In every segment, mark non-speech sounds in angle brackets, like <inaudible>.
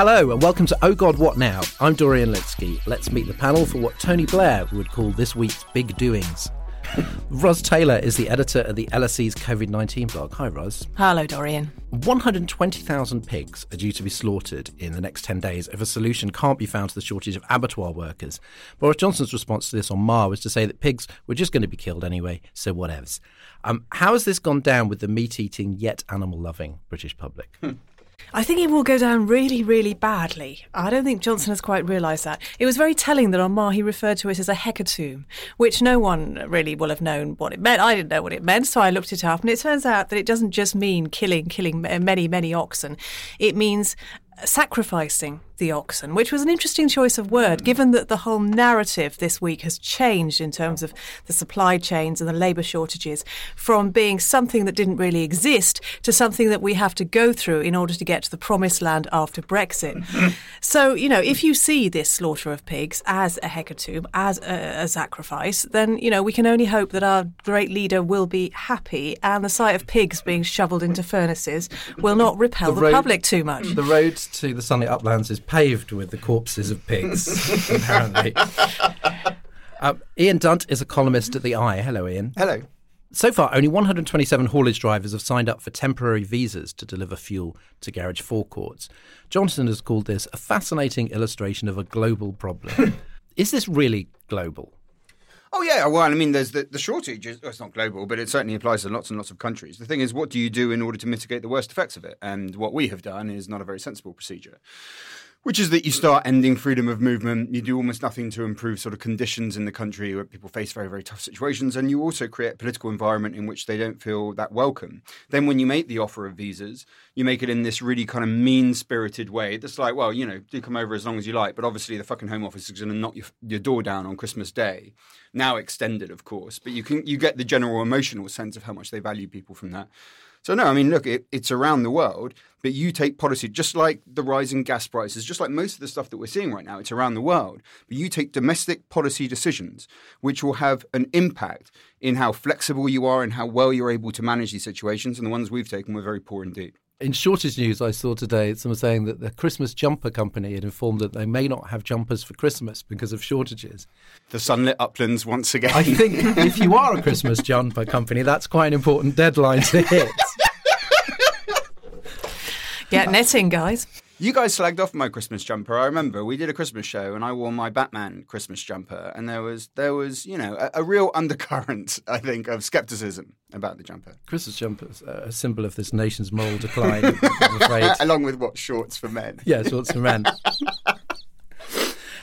Hello and welcome to Oh God What Now? I'm Dorian Lynskey. Let's meet the panel for what Tony Blair would call this week's big doings. <laughs> Ros Taylor is the editor of the LSE's COVID 19 blog. Hi, Ros. Hello, Dorian. 120,000 pigs are due to be slaughtered in the next 10 days if a solution can't be found to the shortage of abattoir workers. Boris Johnson's response to this on Marr was to say that pigs were just going to be killed anyway, so whatevs. Um, how has this gone down with the meat eating yet animal loving British public? <laughs> I think it will go down really, really badly. I don't think Johnson has quite realised that. It was very telling that on Marr he referred to it as a hecatomb, which no one really will have known what it meant. I didn't know what it meant, so I looked it up, and it turns out that it doesn't just mean killing, killing uh, many, many oxen. It means sacrificing the oxen, which was an interesting choice of word, mm. given that the whole narrative this week has changed in terms of the supply chains and the labour shortages from being something that didn't really exist to something that we have to go through in order to get to the promised land after Brexit. <laughs> so, you know, if you see this slaughter of pigs as a hecatomb, as a, a sacrifice, then, you know, we can only hope that our great leader will be happy and the sight of pigs being shoveled into furnaces will not repel the, road, the public too much. The road to the sunny uplands is paved with the corpses of pigs, <laughs> apparently. Uh, Ian Dunt is a columnist at The Eye. Hello, Ian. Hello. So far, only 127 haulage drivers have signed up for temporary visas to deliver fuel to garage forecourts. Johnson has called this a fascinating illustration of a global problem. <laughs> is this really global? Oh yeah, well, I mean, there's the, the shortage. Is, it's not global, but it certainly applies to lots and lots of countries. The thing is, what do you do in order to mitigate the worst effects of it? And what we have done is not a very sensible procedure which is that you start ending freedom of movement. You do almost nothing to improve sort of conditions in the country where people face very, very tough situations. And you also create a political environment in which they don't feel that welcome. Then when you make the offer of visas, you make it in this really kind of mean spirited way that's like, well, you know, do come over as long as you like. But obviously the fucking Home Office is going to knock your, your door down on Christmas Day. Now extended, of course. But you can you get the general emotional sense of how much they value people from that. So no, I mean, look, it, it's around the world, but you take policy just like the rising gas prices, just like most of the stuff that we're seeing right now. It's around the world, but you take domestic policy decisions, which will have an impact in how flexible you are and how well you're able to manage these situations. And the ones we've taken were very poor indeed. In shortage news, I saw today someone saying that the Christmas jumper company had informed that they may not have jumpers for Christmas because of shortages. The sunlit uplands once again. I think <laughs> if you are a Christmas jumper company, that's quite an important deadline to hit. Get netting, guys. You guys slagged off my Christmas jumper. I remember we did a Christmas show, and I wore my Batman Christmas jumper, and there was there was you know a, a real undercurrent, <laughs> I think, of skepticism about the jumper. Christmas jumper's a symbol of this nation's moral <laughs> decline. I'm afraid, <laughs> along with what shorts for men. Yeah, shorts for men.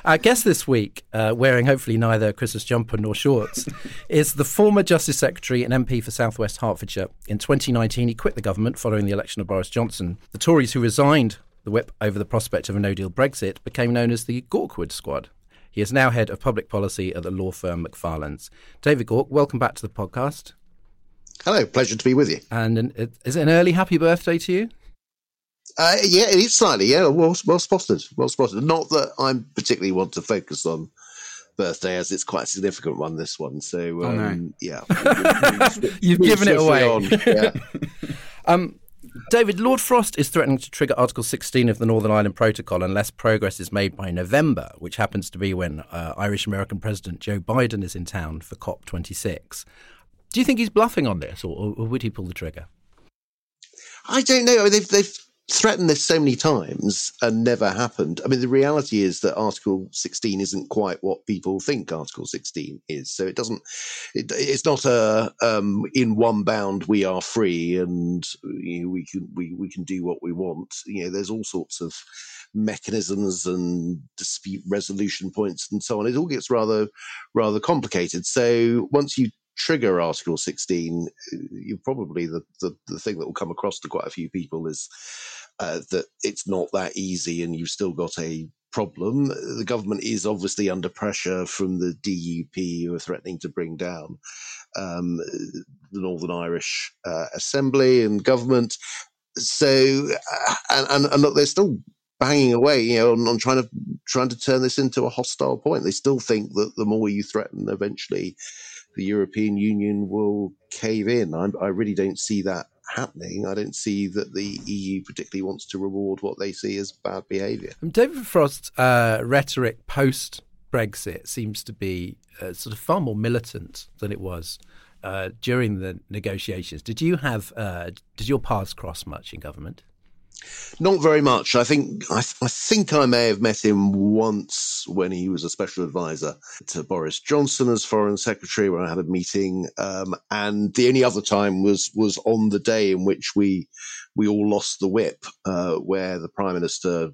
Our guest this week, uh, wearing hopefully neither Christmas jumper nor shorts, is the former Justice Secretary and MP for South West Hertfordshire. In 2019, he quit the government following the election of Boris Johnson. The Tories who resigned the whip over the prospect of a no deal Brexit became known as the Gaukeward Squad. He is now head of public policy at the law firm Macfarlanes. David Gauke, welcome back to the podcast. Hello, pleasure to be with you. And an, is it an early happy birthday to you? Uh, yeah, it is slightly. Yeah, well, well spotted. Well spotted. Not that I particularly want to focus on birthday, as it's quite a significant one. This one, so um, oh, no. Um, yeah, <laughs> <laughs> you've given it away. Yeah. <laughs> um, David, Lord Frost is threatening to trigger Article 16 of the Northern Ireland Protocol unless progress is made by November, which happens to be when uh, Irish American President Joe Biden is in town for COP26. Do you think he's bluffing on this, or, or would he pull the trigger? I don't know. They've, they've threatened this so many times and never happened. I mean, the reality is that Article 16 isn't quite what people think Article 16 is. So it doesn't, it, it's not a, um, in one bound, we are free and you know, we can, we, we can do what we want. You know, there's all sorts of mechanisms and dispute resolution points and so on. It all gets rather, rather complicated. So once you trigger Article 16, you probably the, the, the thing that will come across to quite a few people is uh, that it's not that easy and you've still got a problem. The government is obviously under pressure from the DUP who are threatening to bring down um, the Northern Irish uh, Assembly and government. So, uh, and, and, and look, they're still banging away, you know, on, on, trying to trying to turn this into a hostile point. They still think that the more you threaten, eventually the European Union will cave in. I, I really don't see that happening, I don't see that the EU particularly wants to reward what they see as bad behaviour. David Frost's uh, rhetoric post Brexit seems to be uh, sort of far more militant than it was uh, during the negotiations. Did you have uh, did your paths cross much in government? Not very much. I think I, I, think I may have met him once when he was a special advisor to Boris Johnson as foreign secretary, where I had a meeting. Um, and the only other time was was on the day in which we we all lost the whip, uh, where the prime minister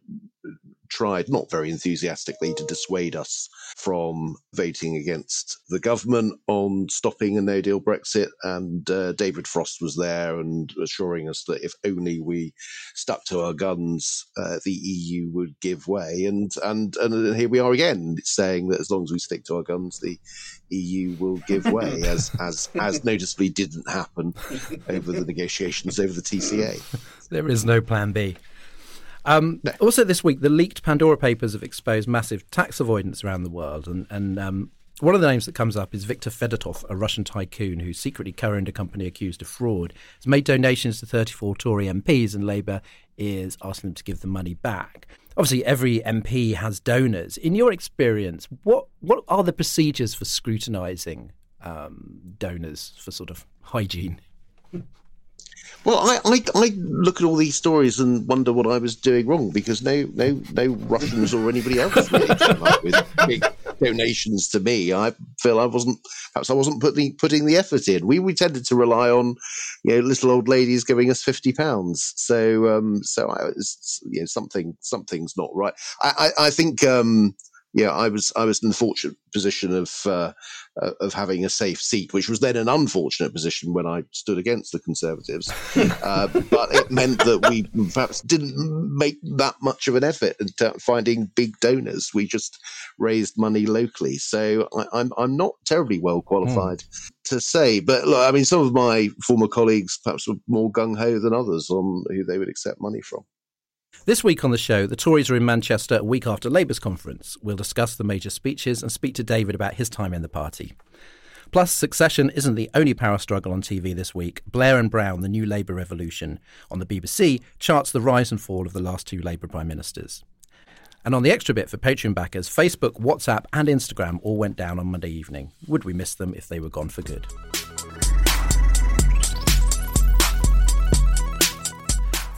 tried, not very enthusiastically, to dissuade us from voting against the government on stopping a no deal Brexit. And uh, David Frost was there and assuring us that if only we stuck to our guns, uh, the EU would give way. And, and, and here we are again, saying that as long as we stick to our guns, the EU will give way, <laughs> as, as, as noticeably didn't happen over the <laughs> negotiations over the TCA. There is no plan B. Um, no. Also, this week, the leaked Pandora Papers have exposed massive tax avoidance around the world, and, and um, one of the names that comes up is Viktor Fedotov, a Russian tycoon who secretly co-owned a company accused of fraud. Has made donations to 34 Tory MPs, and Labour is asking them to give the money back. Obviously, every MP has donors. In your experience, what what are the procedures for scrutinising um, donors for sort of hygiene? Well, I, I, I look at all these stories and wonder what I was doing wrong because no no no Russians or anybody else <laughs> really up with big donations to me. I feel I wasn't perhaps I wasn't putting putting the effort in. We we tended to rely on you know little old ladies giving us fifty pounds. So um so I was you know something something's not right. I I, I think um yeah, I was I was in the fortunate position of uh, uh, of having a safe seat, which was then an unfortunate position when I stood against the Conservatives. <laughs> uh, but it meant that we perhaps didn't make that much of an effort in finding big donors. We just raised money locally, so I, am I'm, I'm not terribly well qualified mm. to say. But look, I mean, some of my former colleagues perhaps were more gung ho than others on who they would accept money from. This week on the show, the Tories are in Manchester a week after Labour's conference. We'll discuss the major speeches and speak to David about his time in the party. Plus, Succession isn't the only power struggle on TV this week. Blair and Brown, the new Labour revolution, on the BBC charts the rise and fall of the last two Labour prime ministers. And on the extra bit for Patreon backers, Facebook, WhatsApp, and Instagram all went down on Monday evening. Would we miss them if they were gone for good?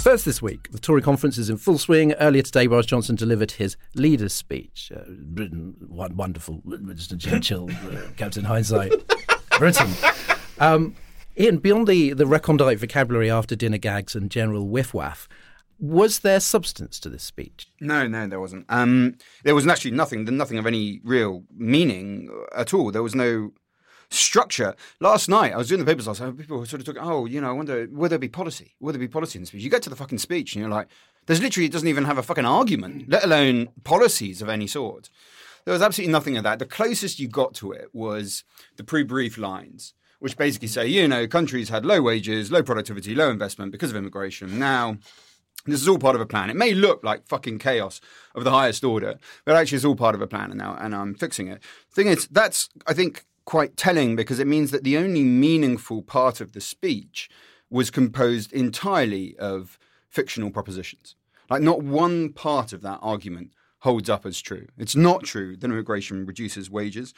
First this week, the Tory conference is in full swing. Earlier today, Boris Johnson delivered his leader's speech. Uh, Britain, wonderful, Winston Churchill, uh, <laughs> Captain Hindsight, Britain. Um, Ian, beyond the, the recondite vocabulary after dinner gags and general whiff waff, was there substance to this speech? No, no, there wasn't. Um, there was actually nothing, nothing of any real meaning at all. There was no structure. Last night, I was doing the papers last night. People were sort of talking, oh, you know, I wonder, will there be policy? Will there be policy in the speech? You get to the fucking speech and you're like, there's literally, it doesn't even have a fucking argument, mm. let alone policies of any sort. There was absolutely nothing of that. The closest you got to it was the pre brief lines, which basically say, you know, countries had low wages, low productivity, low investment because of immigration. Now, this is all part of a plan. It may look like fucking chaos of the highest order, but actually it's all part of a plan and now and I'm fixing it. thing is, that's I think quite telling because it means that the only meaningful part of the speech was composed entirely of fictional propositions. Like, not one part of that argument holds up as true. It's not true that immigration reduces wages.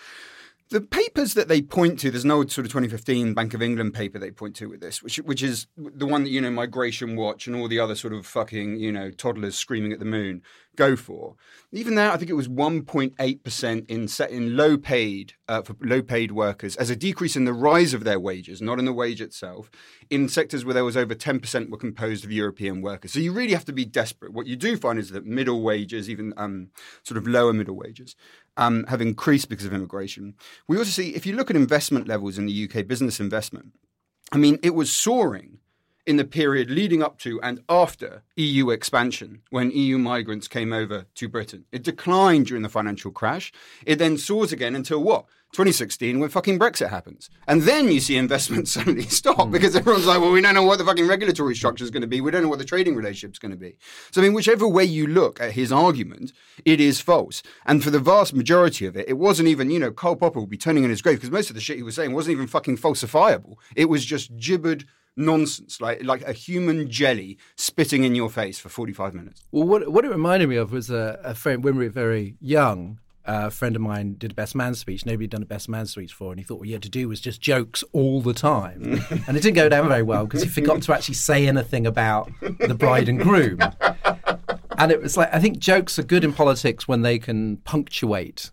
The papers that they point to, there's an old sort of 2015 Bank of England paper they point to with this, which which is the one that you know Migration Watch and all the other sort of fucking you know toddlers screaming at the moon go for. Even there, I think it was 1.8% in set in low paid uh, for low paid workers as a decrease in the rise of their wages, not in the wage itself, in sectors where there was over 10% were composed of European workers. So you really have to be desperate. What you do find is that middle wages, even um, sort of lower middle wages, um, have increased because of immigration. We also see, if you look at investment levels in the UK, business investment, I mean, it was soaring in the period leading up to and after EU expansion, when EU migrants came over to Britain. It declined during the financial crash. It then soars again until what? 2016 when fucking Brexit happens. And then you see investment <laughs> suddenly stop mm. because everyone's like, well, we don't know what the fucking regulatory structure is going to be. We don't know what the trading relationship is going to be. So, I mean, whichever way you look at his argument, it is false. And for the vast majority of it, it wasn't even, you know, Karl Popper will be turning in his grave because most of the shit he was saying wasn't even fucking falsifiable. It was just gibbered nonsense, like like a human jelly spitting in your face for 45 minutes. Well, what what it reminded me of was a, a friend when we were very young. a friend of mine did a best man speech. Nobody had done a best man speech for, and he thought what he had to do was just jokes all the time, <laughs> and it didn't go down very well because he forgot to actually say anything about the bride and groom. And it was like I think jokes are good in politics when they can punctuate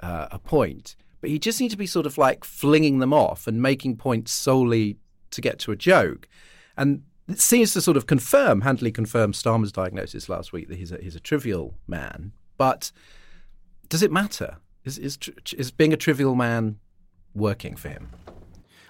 uh, a point, but you just need to be sort of like flinging them off and making points solely to get to a joke. And it seems to sort of confirm, Handley confirmed Starmer's diagnosis last week that he's a, he's a trivial man. But does it matter? Is, is, is being a trivial man working for him?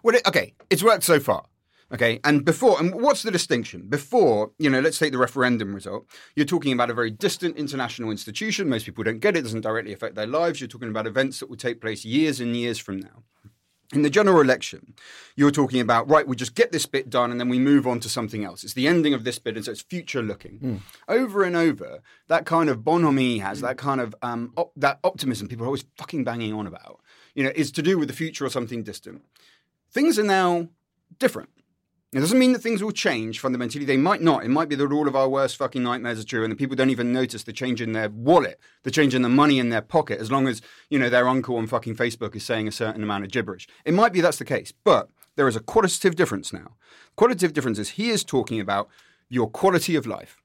Well, it, okay, it's worked so far. Okay, and before, and what's the distinction? Before, you know, let's take the referendum result. You're talking about a very distant international institution. Most people don't get it, it doesn't directly affect their lives. You're talking about events that will take place years and years from now. In the general election, you're talking about, right, we just get this bit done and then we move on to something else. It's the ending of this bit, and so it's future looking. Mm. Over and over, that kind of bonhomie has, that kind of um, op- that optimism people are always fucking banging on about, you know, is to do with the future or something distant. Things are now different. It doesn't mean that things will change fundamentally. They might not. It might be that all of our worst fucking nightmares are true and the people don't even notice the change in their wallet, the change in the money in their pocket, as long as, you know, their uncle on fucking Facebook is saying a certain amount of gibberish. It might be that's the case. But there is a qualitative difference now. Qualitative difference is he is talking about your quality of life.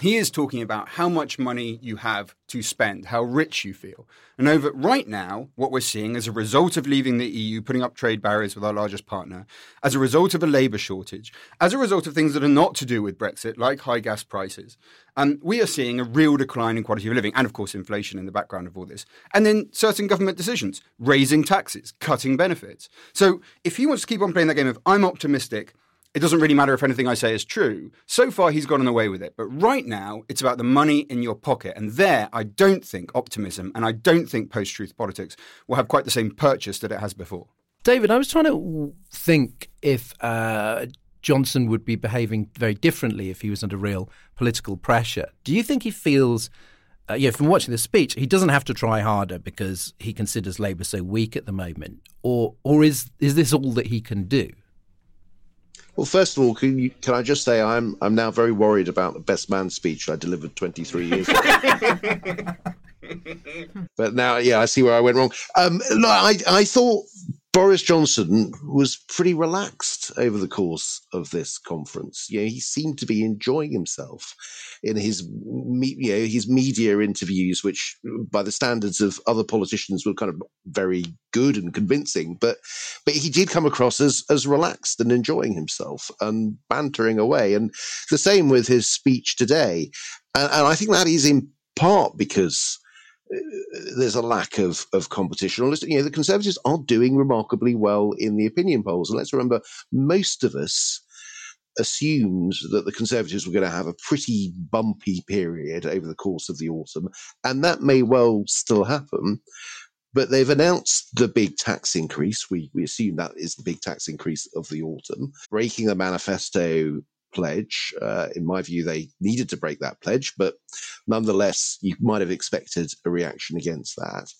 He is talking about how much money you have to spend, how rich you feel. And over right now, what we're seeing as a result of leaving the EU, putting up trade barriers with our largest partner, as a result of a labour shortage, as a result of things that are not to do with Brexit, like high gas prices, um, we are seeing a real decline in quality of living, and of course, inflation in the background of all this. And then certain government decisions, raising taxes, cutting benefits. So if he wants to keep on playing that game of I'm optimistic, it doesn't really matter if anything I say is true. So far, he's gotten away with it. But right now, it's about the money in your pocket. And there, I don't think optimism and I don't think post truth politics will have quite the same purchase that it has before. David, I was trying to think if uh, Johnson would be behaving very differently if he was under real political pressure. Do you think he feels. Uh, yeah, from watching the speech, he doesn't have to try harder because he considers Labour so weak at the moment, or or is is this all that he can do? Well, first of all, can, you, can I just say I'm I'm now very worried about the best man speech I delivered 23 years ago. <laughs> but now, yeah, I see where I went wrong. Um, no, I I thought Boris Johnson was pretty relaxed over the course of this conference. You know, he seemed to be enjoying himself in his, you know, his media interviews, which, by the standards of other politicians, were kind of very good and convincing. But, but he did come across as as relaxed and enjoying himself and bantering away. And the same with his speech today. And, and I think that is in part because there's a lack of, of competition. You know, the Conservatives are doing remarkably well in the opinion polls. And let's remember, most of us assumed that the Conservatives were going to have a pretty bumpy period over the course of the autumn. And that may well still happen. But they've announced the big tax increase. We, we assume that is the big tax increase of the autumn, breaking the manifesto pledge. Uh, in my view, they needed to break that pledge, but nonetheless, you might have expected a reaction against that.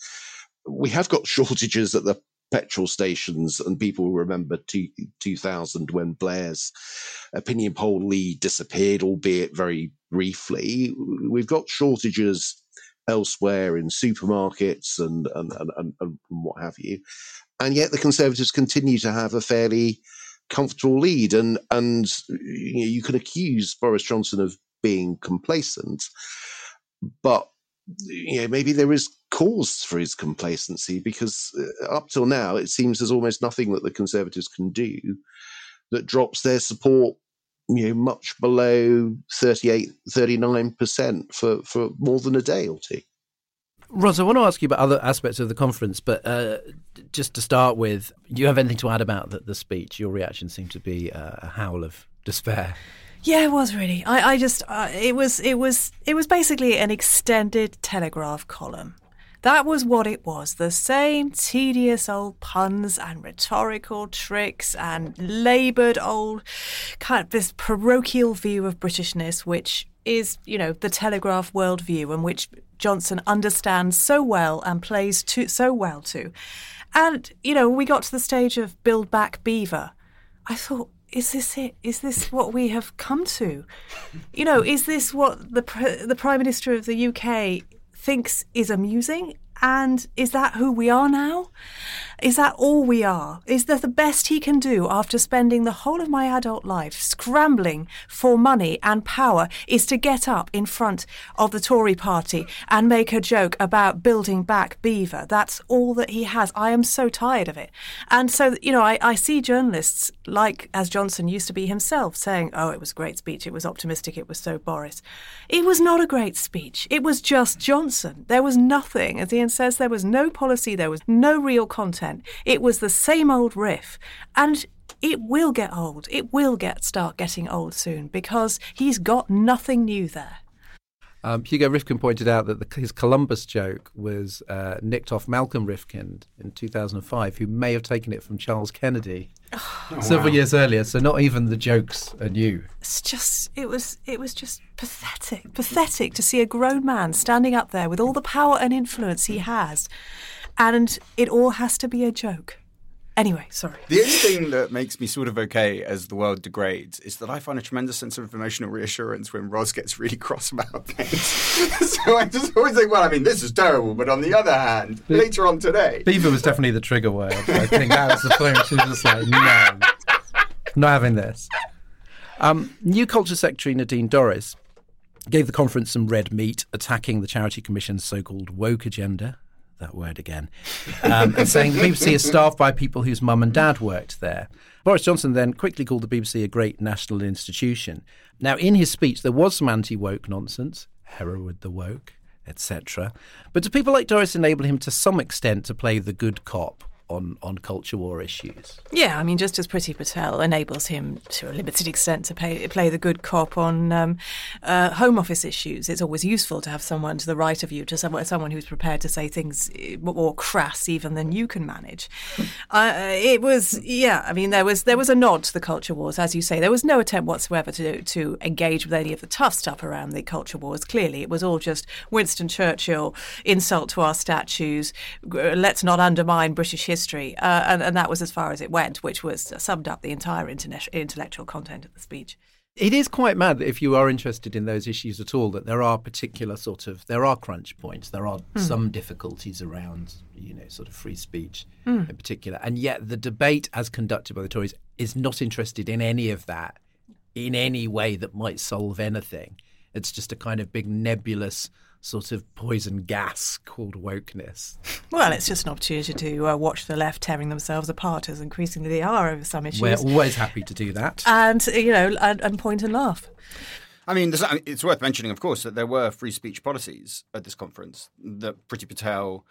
We have got shortages at the petrol stations, and people remember two, 2000 when Blair's opinion poll lead disappeared, albeit very briefly. We've got shortages elsewhere in supermarkets and, and, and, and what have you. And yet the Conservatives continue to have a fairly comfortable lead, and and you, know, you can accuse Boris Johnson of being complacent, but you know maybe there is cause for his complacency because uh, up till now it seems there's almost nothing that the Conservatives can do that drops their support you know much below 38 39% for for more than a day or two Ros, I want to ask you about other aspects of the conference, but uh, just to start with, do you have anything to add about the, the speech? Your reaction seemed to be uh, a howl of despair. Yeah, it was really. I, I just uh, it was it was it was basically an extended telegraph column. That was what it was. The same tedious old puns and rhetorical tricks and laboured old kind of this parochial view of Britishness, which is, you know, the Telegraph worldview and which Johnson understands so well and plays to, so well to. And, you know, we got to the stage of Build Back Beaver. I thought, is this it? Is this what we have come to? You know, is this what the the Prime Minister of the UK thinks is amusing? And is that who we are now? Is that all we are? Is that the best he can do after spending the whole of my adult life scrambling for money and power is to get up in front of the Tory party and make a joke about building back Beaver? That's all that he has. I am so tired of it. And so, you know, I, I see journalists like, as Johnson used to be himself, saying, oh, it was a great speech, it was optimistic, it was so Boris. It was not a great speech. It was just Johnson. There was nothing, as Ian says, there was no policy, there was no real content. It was the same old riff. And it will get old. It will get start getting old soon because he's got nothing new there. Um, Hugo Rifkin pointed out that the, his Columbus joke was uh, nicked off Malcolm Rifkind in 2005, who may have taken it from Charles Kennedy oh, several wow. years earlier. So not even the jokes are new. It's just it was it was just pathetic, pathetic to see a grown man standing up there with all the power and influence he has and it all has to be a joke. Anyway, sorry. The only thing that makes me sort of okay as the world degrades is that I find a tremendous sense of emotional reassurance when Ros gets really cross about things. <laughs> so I just always think, well, I mean, this is terrible, but on the other hand, later on today. Beaver was definitely the trigger word. I think that was the point she was just like, no, not having this. Um, new Culture Secretary Nadine Dorries gave the conference some red meat, attacking the Charity Commission's so called woke agenda that word again, um, and saying the BBC is staffed by people whose mum and dad worked there. Boris Johnson then quickly called the BBC a great national institution. Now, in his speech, there was some anti woke nonsense, Hereward the woke, etc. But do people like Dorries enable him to some extent to play the good cop on, on culture war issues. Yeah, I mean, just as Priti Patel enables him to a limited extent to pay, play the good cop on um, uh, Home Office issues, it's always useful to have someone to the right of you, to someone, someone who's prepared to say things eh, more crass even than you can manage. uh, it was, yeah, I mean, there was there was a nod to the culture wars, as you say. There was no attempt whatsoever to to engage with any of the tough stuff around the culture wars. Clearly, it was all just Winston Churchill insult to our statues. Let's not undermine British history history, uh, and, and, that was as far as it went, which was summed up the entire intellectual content of the speech. It is quite mad that if you are interested in those issues at all, that there are particular sort of there are crunch points, there are mm. some difficulties around you know sort of free speech mm. in particular, and yet the debate as conducted by the Tories is not interested in any of that in any way that might solve anything. It's just a kind of big nebulous sort of poison gas called wokeness. <laughs> Well, it's just an opportunity to uh, watch the left tearing themselves apart, as increasingly they are over some issues. We're always happy to do that, and you know, and, and point and laugh. I mean, it's worth mentioning, of course, that there were free speech policies at this conference. That Priti Patel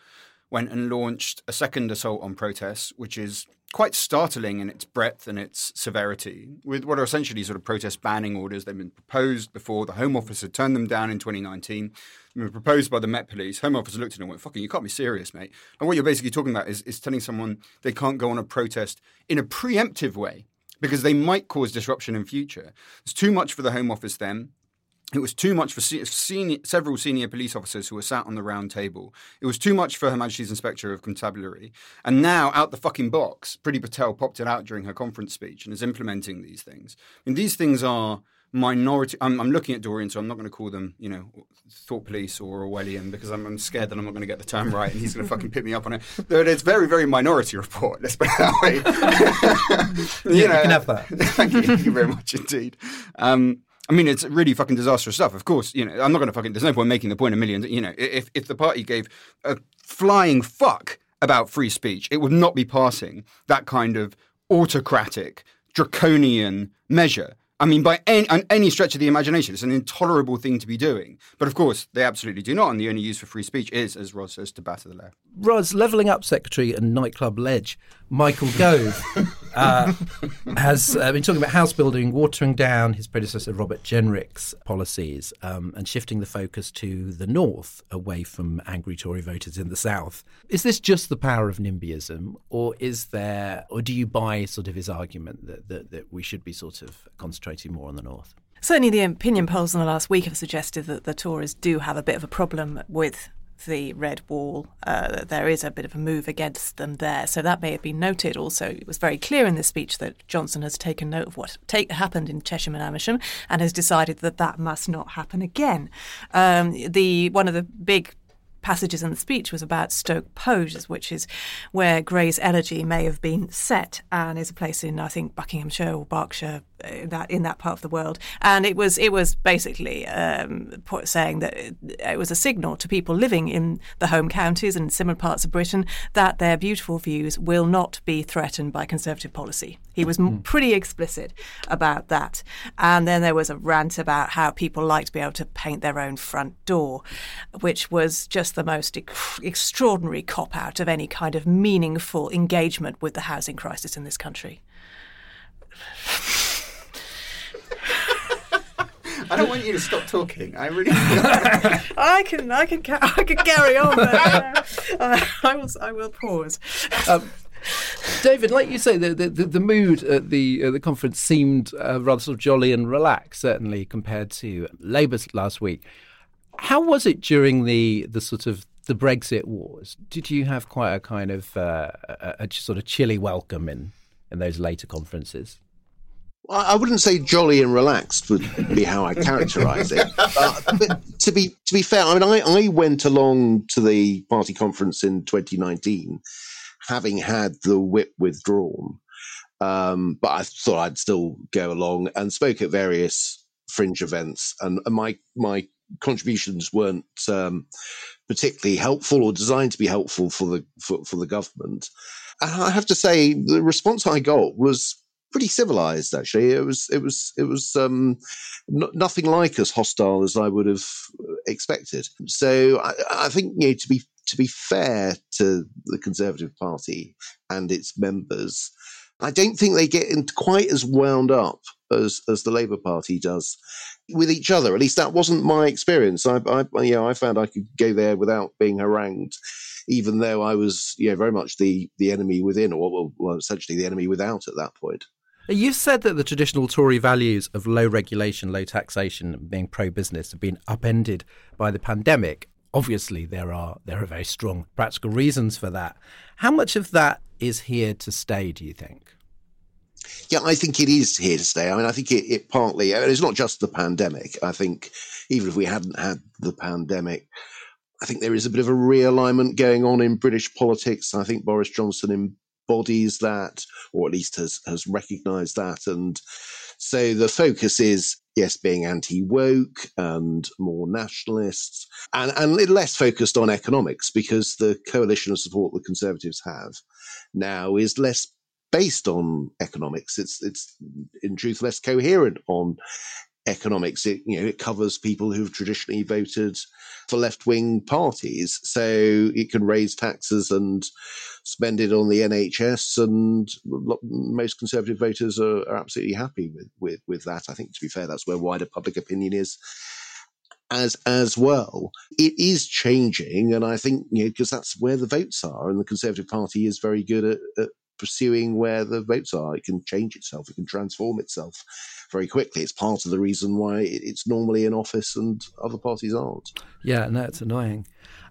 went and launched a second assault on protests, which is quite startling in its breadth and its severity, with what are essentially sort of protest banning orders. They've been proposed before. The Home Office had turned them down in 2019. They were proposed by the Met Police. Home Office looked at it and went, fucking, you can't be serious, mate. And what you're basically talking about is, is telling someone they can't go on a protest in a preemptive way because they might cause disruption in future. It's too much for the Home Office then. It was too much for senior, several senior police officers who were sat on the round table. It was too much for Her Majesty's Inspector of Constabulary. And now, out the fucking box, Priti Patel popped it out during her conference speech and is implementing these things. I mean, these things are minority. I'm, I'm looking at Dorian, so I'm not going to call them, you know, thought police or Orwellian because I'm, I'm scared that I'm not going to get the term right and he's going to fucking pick me up on it. <laughs> But it's very, very minority report. Let's put it that way. <laughs> you, yeah, know, you can have that. <laughs> thank you. Thank you very much indeed. Um, I mean, it's really fucking disastrous stuff. Of course, you know, I'm not going to fucking. There's no point making the point a million. You know, if if the party gave a flying fuck about free speech, it would not be passing that kind of autocratic, draconian measure. I mean, by any, any stretch of the imagination, it's an intolerable thing to be doing. But of course, they absolutely do not. And the only use for free speech is, as Ros says, to batter the left. Ros, levelling up secretary and nightclub ledge, Michael Gove, uh, has uh, been talking about house building, watering down his predecessor Robert Jenrick's policies um, and shifting the focus to the north, away from angry Tory voters in the south. Is this just the power of NIMBYism, or is there, or do you buy sort of his argument that, that, that we should be sort of concentrating more on the north? Certainly, the opinion polls in the last week have suggested that the Tories do have a bit of a problem with the Red Wall. Uh, there is a bit of a move against them there. So that may have been noted. Also, it was very clear in this speech that Johnson has taken note of what take, happened in Chesham and Amersham and has decided that that must not happen again. Um, the one of the big passages in the speech was about Stoke Poges, which is where Gray's Elegy may have been set, and is a place in I think Buckinghamshire or Berkshire, that in that part of the world. And it was it was basically um, saying that it was a signal to people living in the home counties and similar parts of Britain that their beautiful views will not be threatened by Conservative policy. He was mm. pretty explicit about that. And then there was a rant about how people like to be able to paint their own front door, which was just the most extraordinary cop out of any kind of meaningful engagement with the housing crisis in this country. I don't want you to stop talking. I really. <laughs> I can, I can, I can carry on, but uh, uh, <laughs> I will, I will pause. Um, David, like you say, the the, the mood at the uh, the conference seemed uh, rather sort of jolly and relaxed, certainly compared to Labour's last week. How was it during the the sort of the Brexit wars? Did you have quite a kind of uh, a, a sort of chilly welcome in in those later conferences? I wouldn't say jolly and relaxed would be how I characterise it. <laughs> Uh, but to be to be fair, I mean, I, I went along to the party conference in 2019, having had the whip withdrawn, um, but I thought I'd still go along and spoke at various fringe events, and, and my my contributions weren't um, particularly helpful or designed to be helpful for the for, for the government. And I have to say, the response I got was pretty civilized actually. It was it was it was um, n- nothing like as hostile as i would have expected. So I, I, think you know to be to be fair to the conservative party and its members i don't think they get quite as wound up as as the labour party does with each other. At least that wasn't my experience. I i you know i found i could go there without being harangued even though I was, you know, very much the the enemy within, or well, essentially the enemy without at that point. You said that the traditional Tory values of low regulation, low taxation, being pro-business have been upended by the pandemic. Obviously, there are there are very strong practical reasons for that. How much of that is here to stay? Do you think? Yeah, I think it is here to stay. I mean, I think it, it partly. Mean, it's not just the pandemic. I think even if we hadn't had the pandemic, I think there is a bit of a realignment going on in British politics. I think Boris Johnson embodies that, or at least has has recognised that, and so the focus is yes, being anti woke and more nationalists, and and less focused on economics because the coalition of support the Conservatives have now is less based on economics. It's it's in truth less coherent on economics. It you know it covers people who've traditionally voted for left wing parties, so it can raise taxes and spend it on the NHS, and most conservative voters are, are absolutely happy with, with with that. I think to be fair, that's where wider public opinion is as as well. It is changing, and I think you know because that's where the votes are, and the Conservative Party is very good at, at pursuing where the votes are. It can change itself, it can transform itself very quickly. It's part of the reason why it's normally in office and other parties aren't. Yeah, no, it's annoying.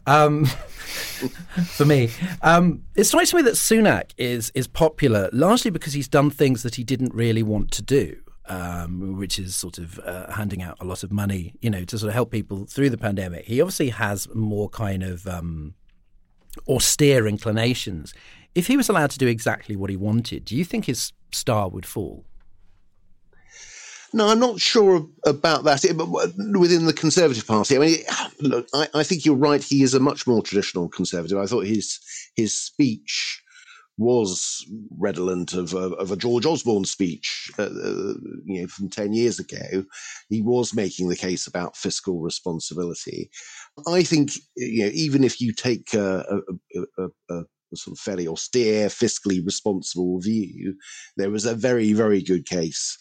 Um, <laughs> for me, um, it strikes me that Sunak is is popular largely because he's done things that he didn't really want to do. Um, which is sort of uh, handing out a lot of money, you know, to sort of help people through the pandemic. He obviously has more kind of um, austere inclinations if he was allowed to do exactly what he wanted, do you think his star would fall? No, I'm not sure about that. Within the Conservative Party, I mean, look, I, I, think you're right. He is a much more traditional Conservative. I thought his his speech was redolent of, of, of a George Osborne speech, uh, uh, you know, from ten years ago. He was making the case about fiscal responsibility. I think, you know, even if you take a, a, a, a sort of fairly austere, fiscally responsible view, there was a very, very good case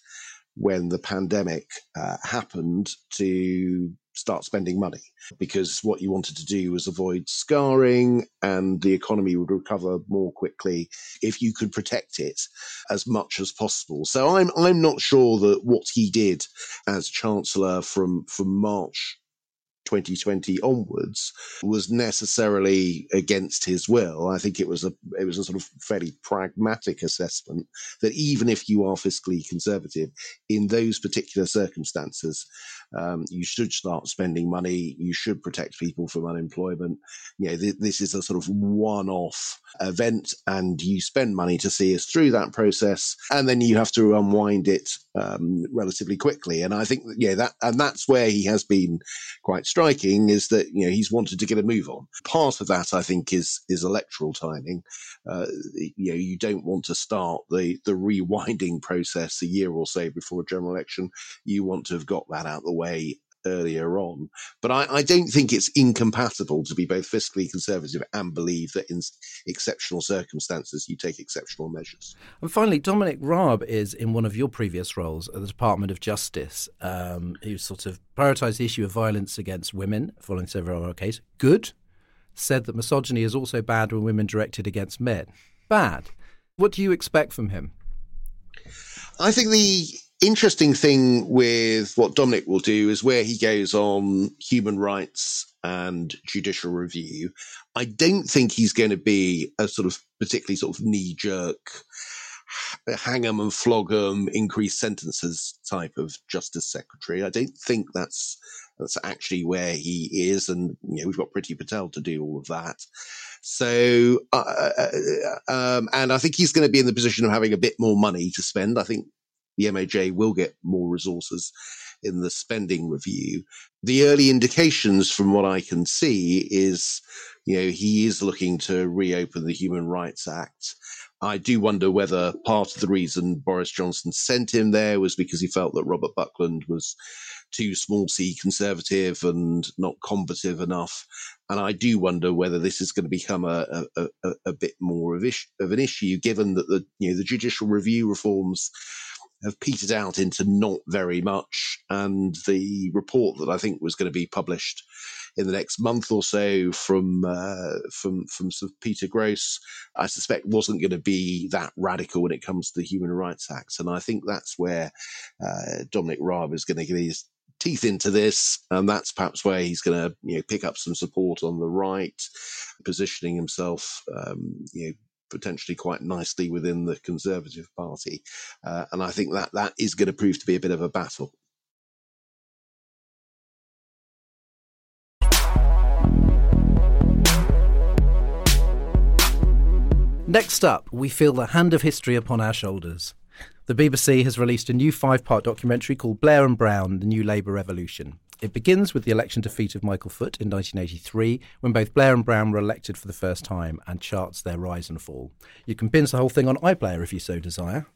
when the pandemic uh, happened to start spending money because what you wanted to do was avoid scarring and the economy would recover more quickly if you could protect it as much as possible. So I'm I'm not sure that what he did as chancellor from from March 2020 onwards was necessarily against his will. I think it was a it was a sort of fairly pragmatic assessment that even if you are fiscally conservative, in those particular circumstances, um, you should start spending money. You should protect people from unemployment. You know, th- this is a sort of one-off event, and you spend money to see us through that process, and then you have to unwind it um, relatively quickly. And I think, yeah, that and that's where he has been quite striking is that you know he's wanted to get a move on. Part of that, I think, is is electoral timing. Uh, you know, you don't want to start the the rewinding process a year or so before a general election. You want to have got that out the way earlier on. But I, I, don't think it's incompatible to be both fiscally conservative and believe that in exceptional circumstances you take exceptional measures. And finally, Dominic Raab is in one of your previous roles at the Department of Justice, um, who sort of prioritised the issue of violence against women following several other cases. Good. Said that misogyny is also bad when women directed against men. Bad. What do you expect from him? I think the interesting thing with what Dominic will do is where he goes on human rights and judicial review. I don't think he's going to be a sort of particularly sort of knee jerk, hang 'em and flog 'em, increase sentences type of justice secretary. I don't think that's that's actually where he is, and you know we've got Priti Patel to do all of that. So, uh, uh, uh um, and I think he's going to be in the position of having a bit more money to spend. I think the MOJ will get more resources in the spending review. The early indications from what I can see is, you know, he is looking to reopen the Human Rights Act. I do wonder whether part of the reason Boris Johnson sent him there was because he felt that Robert Buckland was too small c conservative and not combative enough. And I do wonder whether this is going to become a, a, a, a bit more of, ish, of an issue, given that the you know the judicial review reforms have petered out into not very much. And the report that I think was going to be published in the next month or so from uh, from from Sir Peter Gross, I suspect wasn't going to be that radical when it comes to the Human Rights Act. And I think that's where uh, Dominic Raab is going to get his teeth into this, and that's perhaps where he's going to you know pick up some support on the right, positioning himself um, you know potentially quite nicely within the Conservative Party. Uh, and I think that that is going to prove to be a bit of a battle. Next up, we feel the hand of history upon our shoulders. The BBC has released a new five part documentary called Blair and Brown The New Labour Revolution. It begins with the election defeat of Michael Foot in 1983, when both Blair and Brown were elected for the first time, and charts their rise and fall. You can binge the whole thing on iPlayer if you so desire.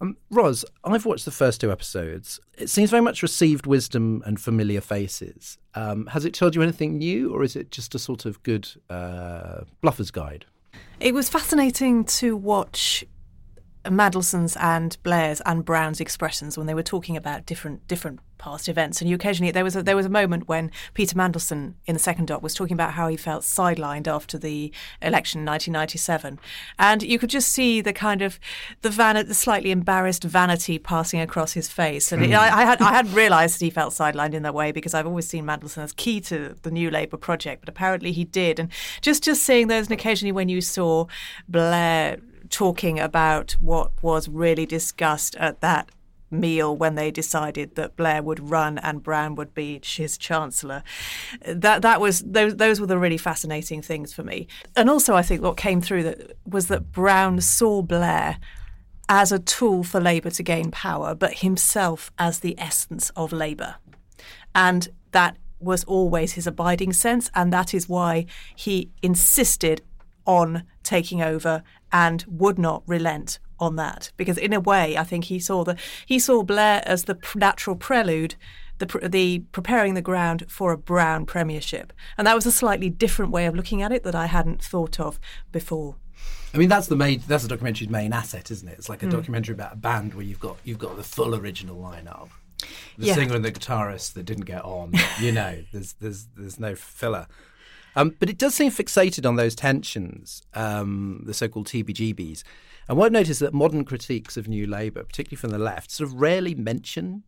Um, Ros, I've watched the first two episodes. It seems very much received wisdom and familiar faces. Um, has it told you anything new, or is it just a sort of good uh, bluffer's guide? It was fascinating to watch Mandelson's and Blair's and Brown's expressions when they were talking about different different past events. And you occasionally there was a, there was a moment when Peter Mandelson in the second doc was talking about how he felt sidelined after the election in 1997, and you could just see the kind of the van the slightly embarrassed vanity passing across his face. And mm. I, I, had I hadn't realised that he felt sidelined in that way because I've always seen Mandelson as key to the New Labour project, but apparently he did. And just just seeing those, and occasionally when you saw Blair talking about what was really discussed at that meal when they decided that Blair would run and Brown would be his chancellor. That that was those those were the really fascinating things for me. And also I think what came through that was that Brown saw Blair as a tool for Labour to gain power, but himself as the essence of Labour. And that was always his abiding sense, and that is why he insisted on taking over and would not relent on that because in a way I think he saw the he saw Blair as the natural prelude the the preparing the ground for a Brown premiership. And that was a slightly different way of looking at it that I hadn't thought of before. I mean that's the main that's the documentary's main asset isn't it? It's like a mm. documentary about a band where you've got you've got the full original lineup. The yeah. singer and the guitarist that didn't get on you know <laughs> there's there's there's no filler um, but it does seem fixated on those tensions, um, the so called TBGBs. And noticed is that modern critiques of New Labour, particularly from the left, sort of rarely mention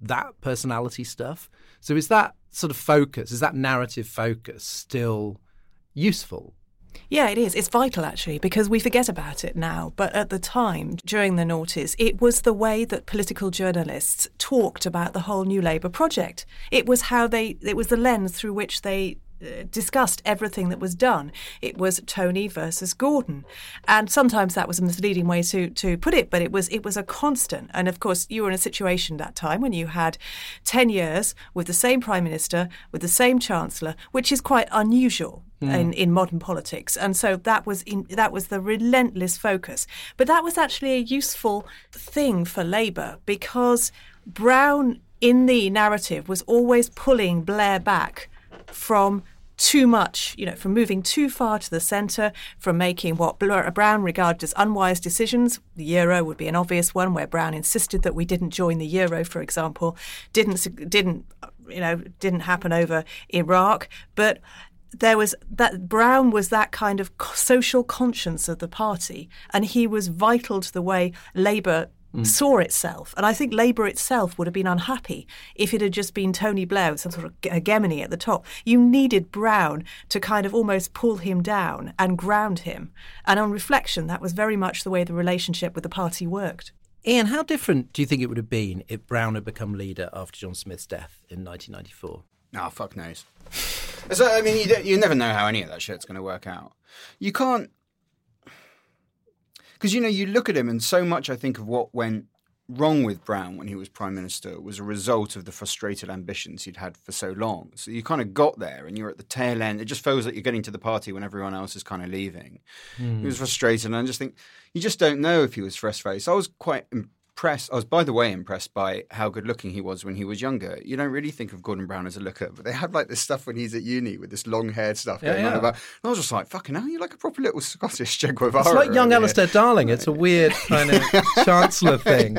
that personality stuff. So is that sort of focus, is that narrative focus still useful? Yeah, it is. It's vital actually because we forget about it now. But at the time, during the noughties, it was the way that political journalists talked about the whole New Labour project. It was how they, it was the lens through which they discussed everything that was done. It was Tony versus Gordon, and sometimes that was a misleading way to to put it, but it was it was a constant. And of course, you were in a situation that time when you had ten years with the same prime minister, with the same chancellor, which is quite unusual. Mm. In, in modern politics, and so that was in, that was the relentless focus. But that was actually a useful thing for Labour because Brown in the narrative was always pulling Blair back from too much, you know, from moving too far to the centre, from making what uh, Brown regarded as unwise decisions. The euro would be an obvious one, where Brown insisted that we didn't join the euro, for example, didn't didn't you know didn't happen over Iraq, but there was that Brown was that kind of social conscience of the party, and he was vital to the way Labour mm. saw itself. And I think Labour itself would have been unhappy if it had just been Tony Blair with some sort of hegemony at the top. You needed Brown to kind of almost pull him down and ground him. And on reflection, that was very much the way the relationship with the party worked. Ian, how different do you think it would have been if Brown had become leader after John Smith's death in 1994? Ah, oh, fuck knows. <sighs> So, I mean, you, you never know how any of that shit's going to work out. You can't because you know you look at him, and so much I think of what went wrong with Brown when he was prime minister was a result of the frustrated ambitions he'd had for so long. So you kind of got there, and you're at the tail end. It just feels like you're getting to the party when everyone else is kind of leaving. Mm. He was frustrated, and I just think you just don't know if he was frustrated. So I was quite impressed. I was, by the way, impressed by how good looking he was when he was younger. You don't really think of Gordon Brown as a looker, but they had like this stuff when he's at uni with this long haired stuff yeah, going yeah. on about. And I was just like, fucking hell, you're like a proper little Scottish Che Guevara. It's like young Alistair Darling. It's a weird kind of <laughs> chancellor thing.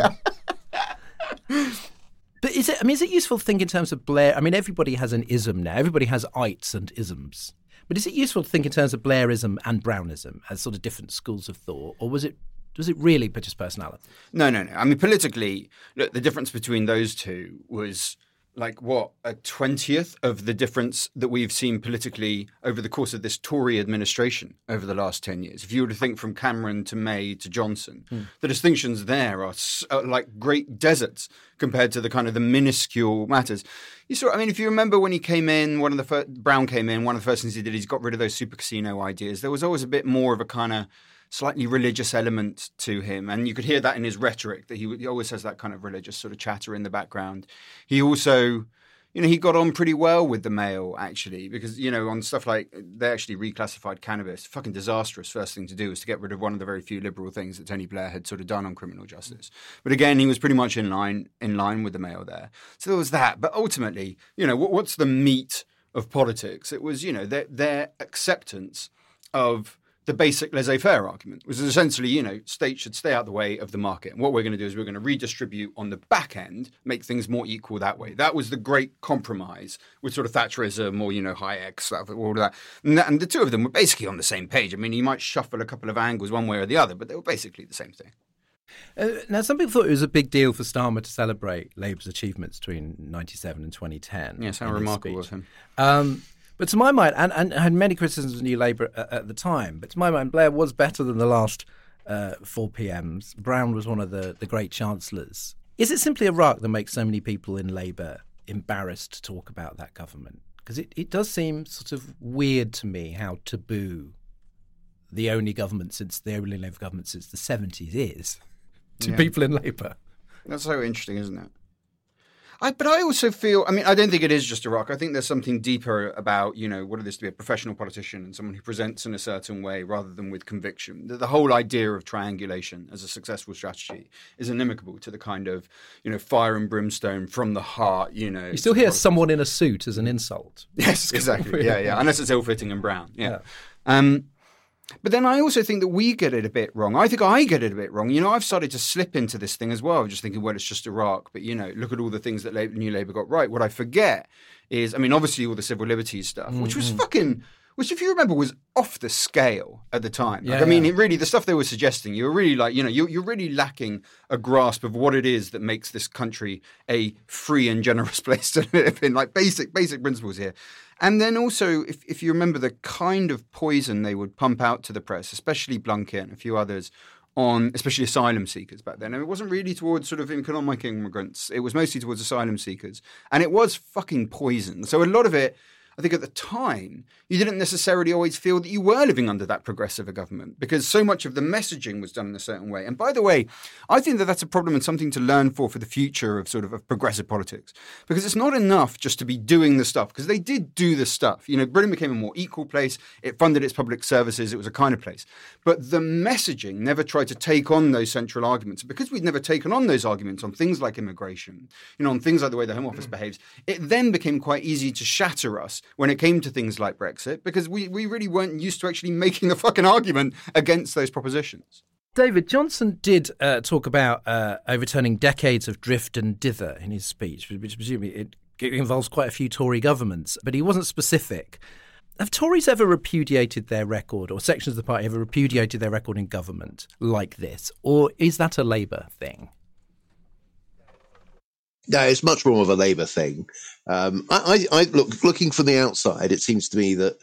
But is it? I mean, is it useful to think in terms of Blair? I mean, everybody has an ism now. Everybody has ites and isms. But is it useful to think in terms of Blairism and Brownism as sort of different schools of thought, or was it does it really his personality? No, no, no. I mean, politically, look, the difference between those two was like what a twentieth of the difference that we've seen politically over the course of this Tory administration over the last ten years. If you were to think from Cameron to May to Johnson, mm. the distinctions there are, are, like great deserts compared to the kind of the minuscule matters. You saw, I mean, if you remember when he came in, one of the first, Brown came in, one of the first things he did, he's got rid of those super casino ideas. There was always a bit more of a kind of slightly religious element to him, and you could hear that in his rhetoric. That he, he always has that kind of religious sort of chatter in the background. He also you know, he got on pretty well with the Mail actually, because you know, on stuff like they actually reclassified cannabis. Fucking disastrous. First thing to do was to get rid of one of the very few liberal things that Tony Blair had sort of done on criminal justice. But again, he was pretty much in line in line with the Mail there. So there was that. But ultimately, you know, what, what's the meat of politics? It was you know their their acceptance of the basic laissez-faire argument, which is essentially, you know, states should stay out of the way of the market. And what we're going to do is we're going to redistribute on the back end, make things more equal that way. That was the great compromise with sort of Thatcherism or, you know, Hayek, stuff, all of that. And, that. and the two of them were basically on the same page. I mean, you might shuffle a couple of angles one way or the other, but they were basically the same thing. Uh, now, some people thought it was a big deal for Starmer to celebrate Labour's achievements between 97 and 2010. Yes, how remarkable was him. Um, but to my mind, and, and had many criticisms of New Labour at, at, the time, but to my mind, Blair was better than the last uh, four PMs. Brown was one of the, the great chancellors. Is it simply Iraq that makes so many people in Labour embarrassed to talk about that government? Because it, it does seem sort of weird to me how taboo the only government since the only Labour government since the 70s is to yeah. people in Labour. That's so interesting, isn't it? I, but I also feel, I mean, I don't think it is just Iraq. I think there's something deeper about, you know, what it is to be a professional politician and someone who presents in a certain way rather than with conviction. The, the whole idea of triangulation as a successful strategy is inimical to the kind of, you know, fire and brimstone from the heart, you know. You still hear someone in a suit as an insult. <laughs> Yes, exactly. <laughs> yeah, yeah. Unless it's ill fitting and brown. Yeah. yeah. Um, but then I also think that we get it a bit wrong. I think I get it a bit wrong. You know, I've started to slip into this thing as well, just thinking, well, it's just Iraq. But, you know, look at all the things that New Labour got right. What I forget is, I mean, obviously all the civil liberties stuff, mm-hmm. which was mm-hmm. fucking which, if you remember, was off the scale at the time. Like, Yeah, I mean, yeah. it really, the stuff they were suggesting, you were really like, you know, you're, you're really lacking a grasp of what it is that makes this country a free and generous <laughs> place to live in, like basic, basic principles here. And then also, if, if you remember the kind of poison they would pump out to the press, especially Blunkett and a few others, on especially asylum seekers back then. And it wasn't really towards sort of economic immigrants. It was mostly towards asylum seekers. And it was fucking poison. So a lot of it, I think at the time, you didn't necessarily always feel that you were living under that progressive a government because so much of the messaging was done in a certain way. And by the way, I think that that's a problem and something to learn for for the future of sort of, of progressive politics because it's not enough just to be doing the stuff because they did do the stuff. You know, Britain became a more equal place. It funded its public services. It was a kind of place. But the messaging never tried to take on those central arguments. Because we'd never taken on those arguments on things like immigration, you know, on things like the way the Home Office mm. behaves, it then became quite easy to shatter us when it came to things like Brexit because we, we really weren't used to actually making the fucking argument against those propositions. David Johnson did uh, talk about uh, overturning decades of drift and dither in his speech, which presumably it, it involves quite a few Tory governments, but he wasn't specific. Have Tories ever repudiated their record, or sections of the party ever repudiated their record in government like this, or is that a Labour thing? No, it's much more of a Labour thing. Um, I, I, I look looking from the outside. It seems to me that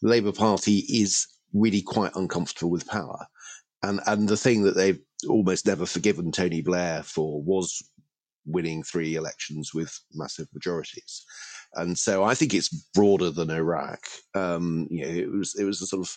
the Labour Party is really quite uncomfortable with power, and and the thing that they've almost never forgiven Tony Blair for was winning three elections with massive majorities, and so I think it's broader than Iraq. Um, you know, it was it was a sort of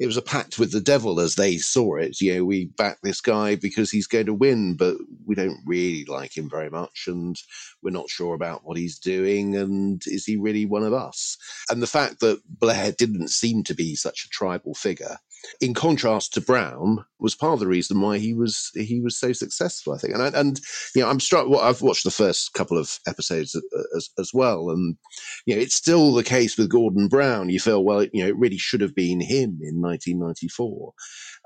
it was a pact with the devil as they saw it. You know, we back this guy because he's going to win, but we don't really like him very much, and we're not sure about what he's doing, and is he really one of us? And the fact that Blair didn't seem to be such a tribal figure, in contrast to Brown, was part of the reason why he was he was so successful. I think, and I, and you know, I'm struck. Well, I've watched the first couple of episodes uh, uh, as, as well, and you know, it's still the case with Gordon Brown. You feel well, you know, it really should have been him in 1994,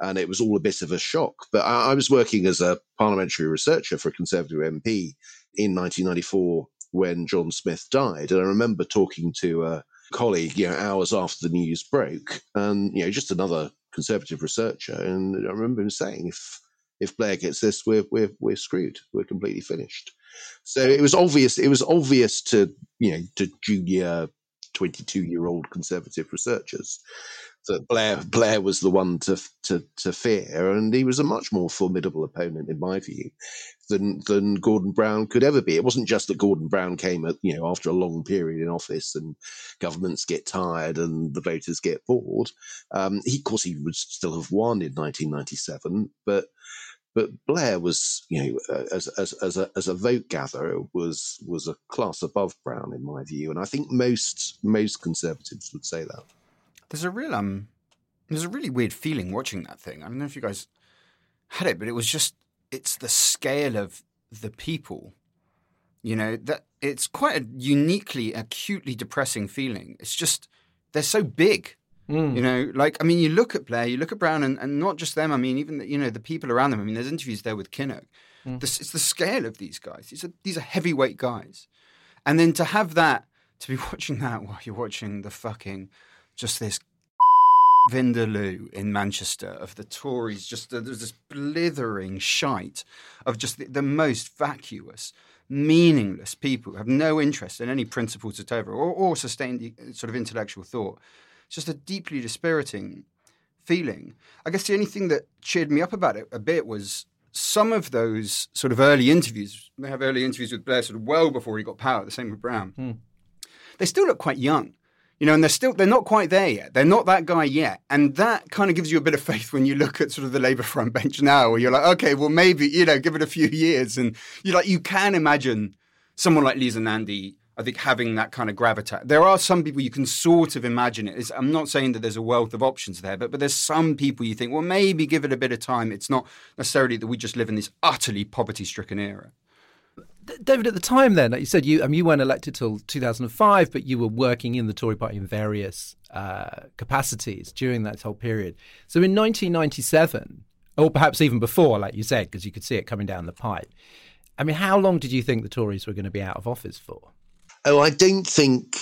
and it was all a bit of a shock. But I, I was working as a parliamentary researcher for a Conservative MP in 1994 when John Smith died, and I remember talking to a colleague, you know, hours after the news broke, and you know, just another Conservative researcher, and I remember him saying, if if Blair gets this, we're we're we're screwed. We're completely finished. So it was obvious. It was obvious to you know to junior, twenty-two year old conservative researchers that Blair Blair was the one to to to fear, and he was a much more formidable opponent in my view than than Gordon Brown could ever be. It wasn't just that Gordon Brown came at you know after a long period in office and governments get tired and the voters get bored. Um, he, of course, he would still have won in 1997, but but Blair was, you know, uh, as as as a as a vote gatherer was was a class above Brown in my view, and I think most most conservatives would say that. There's a real um, there's a really weird feeling watching that thing. I don't know if you guys had it, but it was just it's the scale of the people. You know that it's quite a uniquely, acutely depressing feeling. It's just they're so big. You know, like I mean, you look at Blair, you look at Brown, and, and not just them. I mean, even the, you know the people around them. I mean, there's interviews there with Kinnock. This, it's the scale of these guys. These are these are heavyweight guys, and then to have that, to be <laughs> watching that while you're watching the fucking, just this <laughs> Vindaloo in Manchester of the Tories, just uh, there's this blithering shite of just the, the most vacuous, meaningless people who have no interest in any principles whatever or, or sustained uh, sort of intellectual thought. It's just a deeply dispiriting feeling. I guess the only thing that cheered me up about it a bit was some of those sort of early interviews. They have early interviews with Blair sort of well before he got power. The same with Brown. Hmm. They still look quite young, you know, and they're still they're not quite there yet. They're not that guy yet, and that kind of gives you a bit of faith when you look at sort of the Labour front bench now, where you're like, okay, well maybe you know, give it a few years, and you like you can imagine someone like Lisa Nandy I think having that kind of gravitas. There are some people you can sort of imagine it. It's, I'm not saying that there's a wealth of options there, but but there's some people you think, well, maybe give it a bit of time. It's not necessarily that we just live in this utterly poverty-stricken era. David, at the time, then, you said, you I mean, you weren't elected till 2005, but you were working in the Tory Party in various uh, capacities during that whole period. So, in 1997, or perhaps even before, like you said, because you could see it coming down the pipe. I mean, how long did you think the Tories were going to be out of office for? Oh, I don't think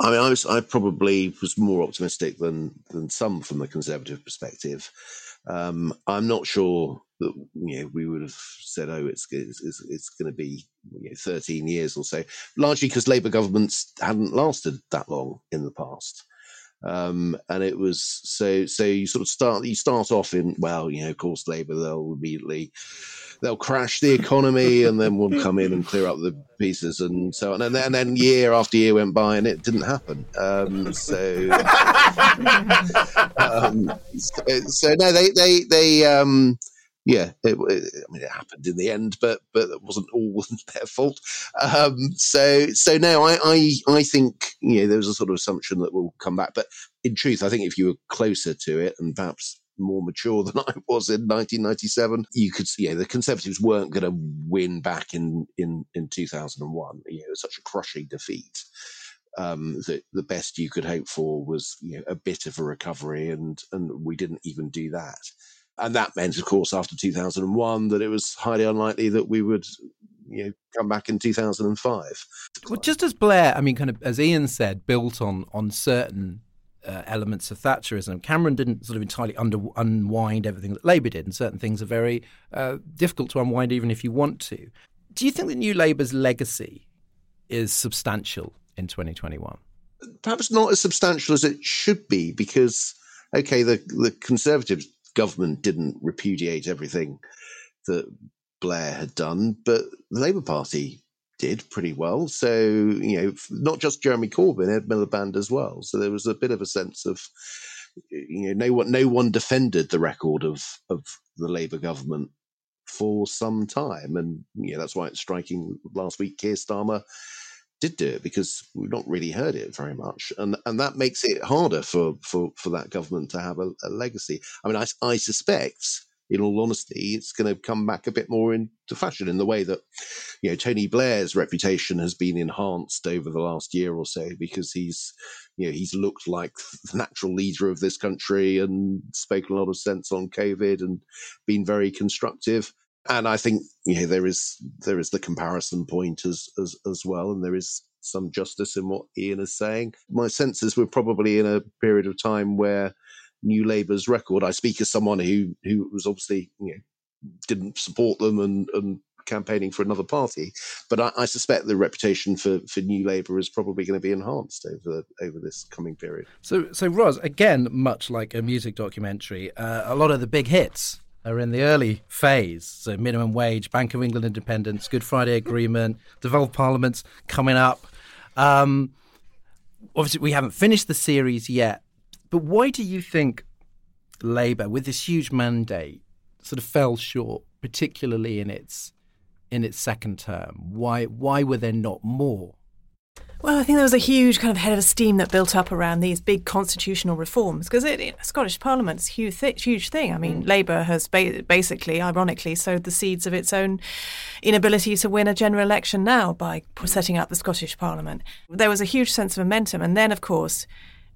I mean, I was I probably was more optimistic than than some from the conservative perspective. Um, I'm not sure that you know we would have said, "Oh, it's it's, it's going to be you know, 13 years or so," largely because Labour governments hadn't lasted that long in the past. Um, and it was so so you sort of start you start off in well, you know, of course, Labour they'll immediately they'll crash the economy and then we'll come in and clear up the pieces and so on. And then, and then year after year went by and it didn't happen. Um, so, <laughs> um, so, so, no, they, they, they, um, yeah, it, it, I mean, it happened in the end, but but it wasn't all <laughs> their fault. Um, so so no, I, I I think you know there was a sort of assumption that we'll come back, but in truth, I think if you were closer to it and perhaps more mature <laughs> than I was in 1997. You could see, yeah, the Conservatives weren't going to win back in, in, in 2001. You know, it was such a crushing defeat. Um, that the best you could hope for was you know, a bit of a recovery, and and we didn't even do that. And that meant, of course, after 2001, that it was highly unlikely that we would you know come back in 2005 well just as blair i mean kind of as ian said built on on certain uh, elements of Thatcherism. Cameron didn't sort of entirely under, unwind everything that Labour did, and certain things are very uh, difficult to unwind even if you want to. Do you think that New Labour's legacy is substantial in 2021? Perhaps not as substantial as it should be, because okay, the the Conservative government didn't repudiate everything that Blair had done, but the Labour Party did pretty well. So, you know, not just Jeremy Corbyn, Ed Miliband as well. So there was a bit of a sense of, you know, no one, no one defended the record of, of the Labour government for some time. And, you know, that's why it's striking last week, Keir Starmer did do it because we've not really heard it very much. And, and that makes it harder for, for, for that government to have a, a legacy. I mean, I, I suspect in all honesty, it's going to come back a bit more into fashion in the way that, you know, Tony Blair's reputation has been enhanced over the last year or so because he's, you know, he's looked like the natural leader of this country and spoken a lot of sense on COVID and been very constructive. And I think, you know, there is there is the comparison point as as as well, and there is some justice in what Ian is saying. My sense is we're probably in a period of time where New Labour's record. I speak as someone who who was obviously you know didn't support them and and campaigning for another party, but I, I suspect the reputation for for New Labour is probably going to be enhanced over over this coming period. So so Ros, again, much like a music documentary, uh, a lot of the big hits are in the early phase. So minimum wage, Bank of England independence, Good Friday Agreement, devolved parliaments coming up. Um, obviously, we haven't finished the series yet, but why do you think Labour, with this huge mandate, sort of fell short, particularly in its in its second term? Why why were there not more? Well, I think there was a huge kind of head of steam that built up around these big constitutional reforms because it, it, Scottish Parliament's huge, th- huge thing. I mean, mm. Labour has ba- basically, ironically, sowed the seeds of its own inability to win a general election now by setting up the Scottish Parliament. There was a huge sense of momentum, and then, of course,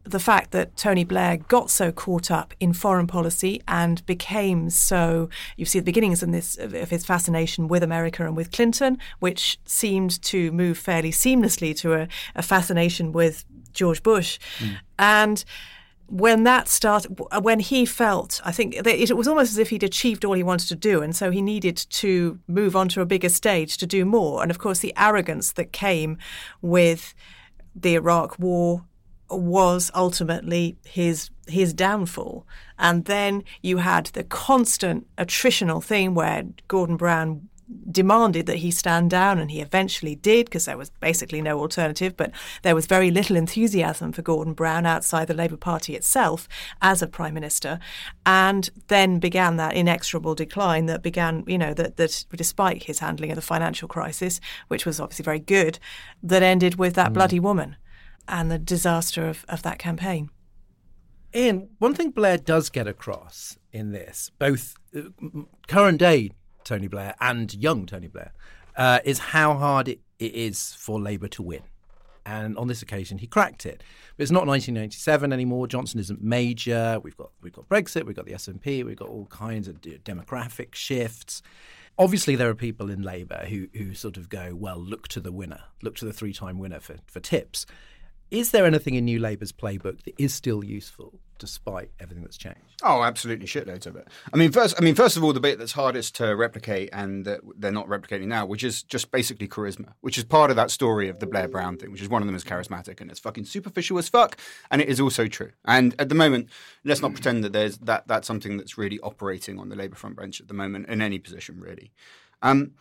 the fact that Tony Blair got so caught up in foreign policy and became so, you see the beginnings in this, of his fascination with America and with Clinton, which seemed to move fairly seamlessly to a, a fascination with George Bush. Mm. And when that started, when he felt, I think it was almost as if he'd achieved all he wanted to do, and so he needed to move on to a bigger stage to do more. And of course, the arrogance that came with the Iraq War was ultimately his his downfall. And then you had the constant attritional thing where Gordon Brown demanded that he stand down and he eventually did because there was basically no alternative but there was very little enthusiasm for Gordon Brown outside the Labour Party itself as a prime minister and then began that inexorable decline that began you know that that despite his handling of the financial crisis which was obviously very good that ended with that mm. bloody woman and the disaster of, of that campaign. Ian, one thing Blair does get across in this, both uh, current day Tony Blair and young Tony Blair, uh, is how hard it, it is for Labour to win. And on this occasion, he cracked it. But it's not 1997 anymore. Johnson isn't major. We've got we've got Brexit. We've got the SNP. We've got all kinds of demographic shifts. Obviously, there are people in Labour who who sort of go, well, look to the winner, look to the three time winner for for tips Is there anything in New Labour's playbook that is still useful despite everything that's changed? Oh, absolutely, shitloads of it. I mean, first, I mean, first of all, the bit that's hardest to replicate and that they're not replicating now, which is just basically charisma, which is part of that story of the Blair Brown thing, which is one of them is charismatic and it's fucking superficial as fuck, and it is also true. And at the moment, let's not pretend that there's that that's something that's really operating on the Labour front bench at the moment in any position, really. Um,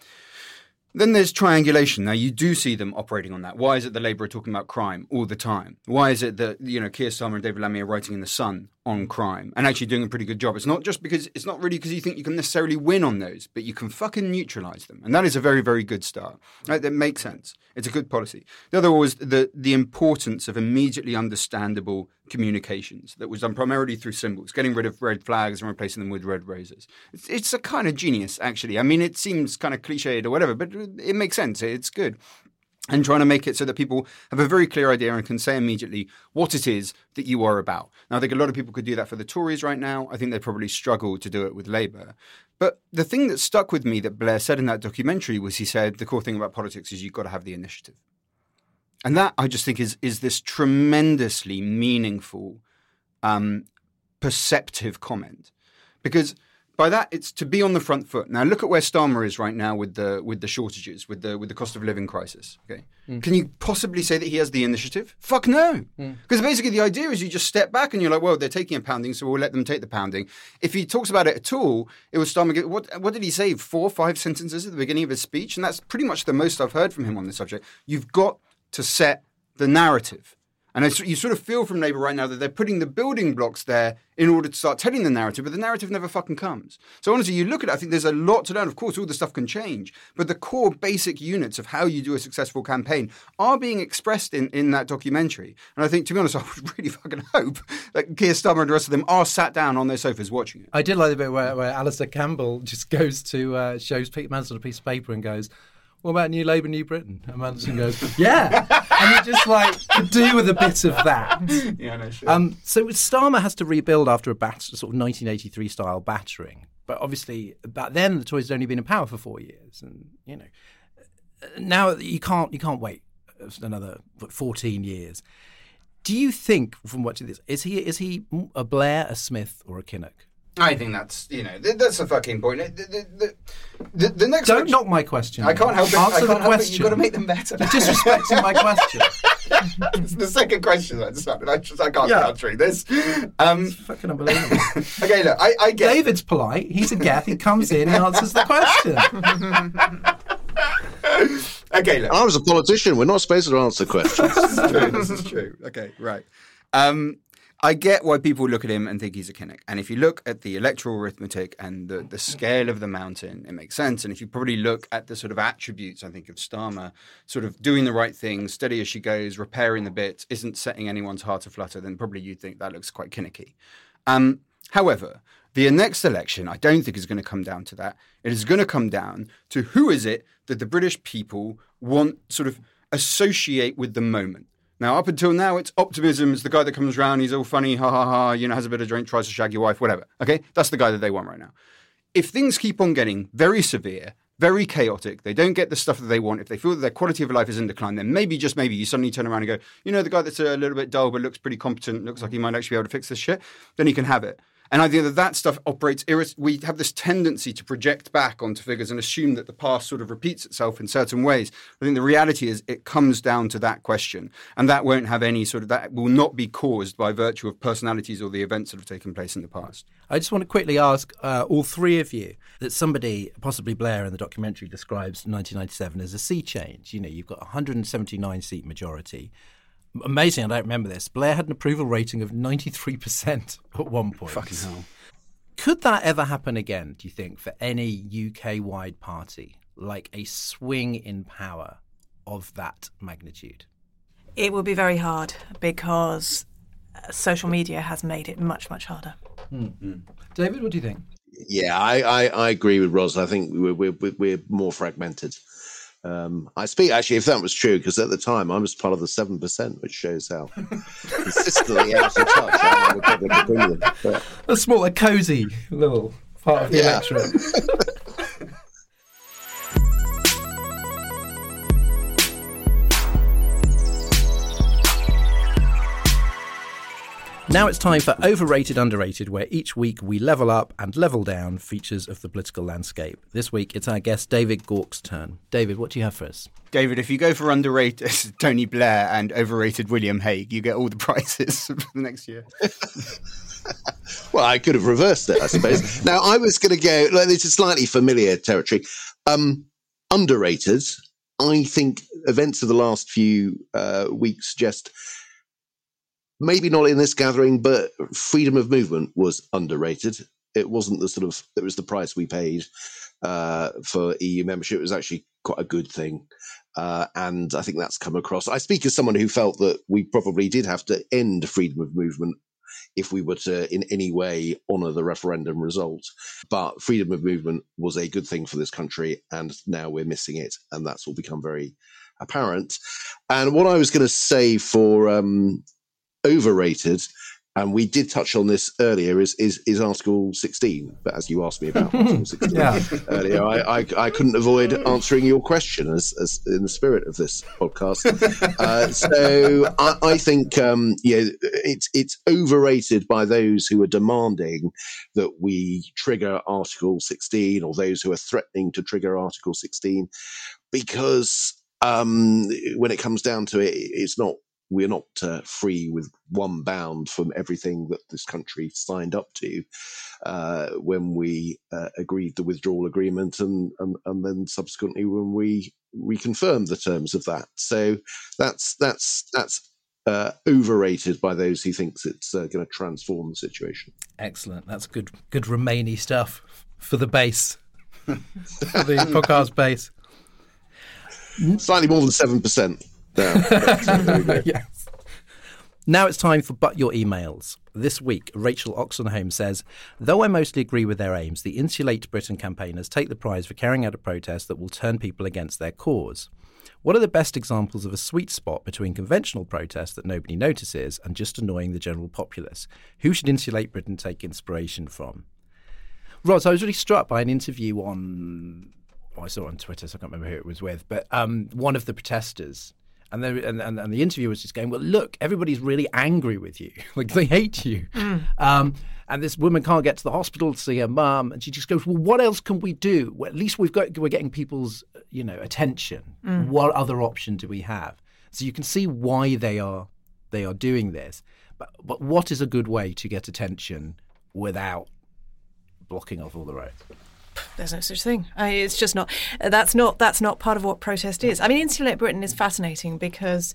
then there's triangulation. Now you do see them operating on that. Why is it the Labour are talking about crime all the time? Why is it that you know Keir Starmer and David Lammy are writing in the Sun on crime and actually doing a pretty good job? It's not just because it's not really because you think you can necessarily win on those, but you can fucking neutralise them, and that is a very very good start. Right? That makes sense. It's a good policy. The other was the the importance of immediately understandable communications that was done primarily through symbols, getting rid of red flags and replacing them with red roses. It's, it's a kind of genius, actually. I mean, it seems kind of cliched or whatever, but it makes sense. It's good and trying to make it so that people have a very clear idea and can say immediately what it is that you are about. Now, I think a lot of people could do that for the Tories right now. I think they probably struggle to do it with Labour. But the thing that stuck with me that Blair said in that documentary was he said the core thing about politics is you've got to have the initiative. And that I just think is is this tremendously meaningful, um, perceptive comment, because by that it's to be on the front foot. Now look at where Starmer is right now with the with the shortages, with the with the cost of living crisis. Okay, mm. can you possibly say that he has the initiative? Fuck no, because mm. basically the idea is you just step back and you're like, well, they're taking a pounding, so we'll let them take the pounding. If he talks about it at all, it was Starmer. What what did he say? Four, or five sentences at the beginning of his speech, and that's pretty much the most I've heard from him on this subject. You've got to set the narrative. And you sort of feel from Labour right now that they're putting the building blocks there in order to start telling the narrative, but the narrative never fucking comes. So honestly, you look at it, I think there's a lot to learn. Of course, all the stuff can change, but the core basic units of how you do a successful campaign are being expressed in, in that documentary. And I think, to be honest, <laughs> I would really fucking hope that Keir Starmer and the rest of them are sat down on their sofas watching it. I did like the bit where, where Alastair Campbell just <laughs> goes to, uh, shows Pete Manson a piece of paper and goes, what about New Labour, New Britain? And Manson goes, yeah. and you just like do with a bit of that. <laughs> Yeah, no, sure. Um, so Starmer has to rebuild after a bat- sort of 1983 style battering. But obviously, back then the Tories had only been in power for four years, and you know, now you can't you can't wait another 14 years. Do you think, from watching this, is he is he a Blair, a Smith, or a Kinnock? I think that's you know that's the fucking point. The, the, the, the next don't knock my question. I can't help it. Answer the question. You've got to make them better. You're disrespecting my question. it's <laughs> the second question I decided. I just I can't yeah. answer this. Um, it's fucking unbelievable. <laughs> okay, look, I, I get David's polite. He's a Geth. He comes in. and answers the question. <laughs> okay, look. I was a politician. We're not supposed to answer questions. this is true. This is true. Okay, right. Um, I get why people look at him and think he's a Kinnock. And if you look at the electoral arithmetic and the, the scale of the mountain, it makes sense. And if you probably look at the sort of attributes, I think, of Starmer, sort of doing the right thing, steady as she goes, repairing the bits, isn't setting anyone's heart aflutter, then probably you'd think that looks quite kinnicky. Um, however, the next election, I don't think is going to come down to that. It is going to come down to who is it that the British people want sort of associate with the moment. Now, up until now, it's optimism. It's the guy that comes around, he's all funny, ha ha ha, you know, has a bit of drink, tries to shag your wife, whatever. Okay? That's the guy that they want right now. If things keep on getting very severe, very chaotic, they don't get the stuff that they want, if they feel that their quality of life is in decline, then maybe, just maybe, you suddenly turn around and go, you know, the guy that's a little bit dull but looks pretty competent, looks like he might actually be able to fix this shit, then he can have it. And I think that that stuff operates. We have this tendency to project back onto figures and assume that the past sort of repeats itself in certain ways. I think the reality is it comes down to that question, and that won't have any sort of that will not be caused by virtue of personalities or the events that have taken place in the past. I just want to quickly ask uh, all three of you that somebody, possibly Blair in the documentary, describes 1997 as a sea change. You know, you've got 179 seat majority amazing. I don't remember this. Blair had an approval rating of 93% at one point. Fucking hell. Could that ever happen again, do you think, for any UK wide party? Like a swing in power of that magnitude? It will be very hard because uh, social media has made it much, much harder. Mm-hmm. David, what do you think? Yeah, I, I, I agree with Ros. I think we're, we're, we're more fragmented. Um, I speak actually, if that was true, because at the time I was part of the seven percent, which shows how <laughs> consistently out of touch I am with public opinion. But, a small, a cosy little part of the yeah. electorate. <laughs> Now it's time for Overrated Underrated, where each week we level up and level down features of the political landscape. This week it's our guest David Gauke's turn. David, what do you have for us? David, if you go for underrated <laughs> Tony Blair and overrated William Hague, you get all the prizes <laughs> for the next year. <laughs> well, I could have reversed it, I suppose. now, I was going to go, like, this is slightly familiar territory. Um, underrated, I think events of the last few uh, weeks suggest maybe not in this gathering, but freedom of movement was underrated. It wasn't the sort of it was the price we paid uh, for EU membership. It was actually quite a good thing, uh, and I think that's come across. I speak as someone who felt that we probably did have to end freedom of movement if we were to in any way honour the referendum result. But freedom of movement was a good thing for this country, and now we're missing it, and that's all become very apparent. And what I was going to say for um, overrated, and we did touch on this earlier, is is, is Article 16. But as you asked me about <laughs> Article 16 yeah. earlier, I, I, I, couldn't avoid answering your question as, as in the spirit of this podcast. <laughs> Uh, so I, I think um, yeah, it's it's overrated by those who are demanding that we trigger Article 16, or those who are threatening to trigger Article 16, because um, when it comes down to it, it's not we're not uh, free with one bound from everything that this country signed up to uh, when we uh, agreed the withdrawal agreement and, and, and then subsequently when we reconfirmed the terms of that. So that's that's that's uh, overrated by those who thinks it's uh, going to transform the situation. Excellent. That's good. Good Remainy stuff for the base, <laughs> for the podcast base. Slightly more than seven percent <laughs> yes. Now it's time for But Your Emails. This week, Rachel Oxenholme says Though I mostly agree with their aims, the Insulate Britain campaigners take the prize for carrying out a protest that will turn people against their cause. What are the best examples of a sweet spot between conventional protest that nobody notices and just annoying the general populace? Who should Insulate Britain take inspiration from? Ros, I was really struck by an interview on, oh, I saw it on Twitter, so I can't remember who it was with, but um, one of the protesters and, and, and, and, the interviewer was just going, well, look, everybody's really angry with you. <laughs> like, they hate you. Mm. Um, and this woman can't get to the hospital to see her mum. And she just goes, well, what else can we do? Well, at least we've got, we're getting people's, you know, attention. Mm. What other option do we have? So you can see why they are, they are doing this. But, but what is a good way to get attention without blocking off all the roads? There's no such thing. I, it's just not. That's not. That's not part of what protest is. I mean, Insulate Britain is fascinating because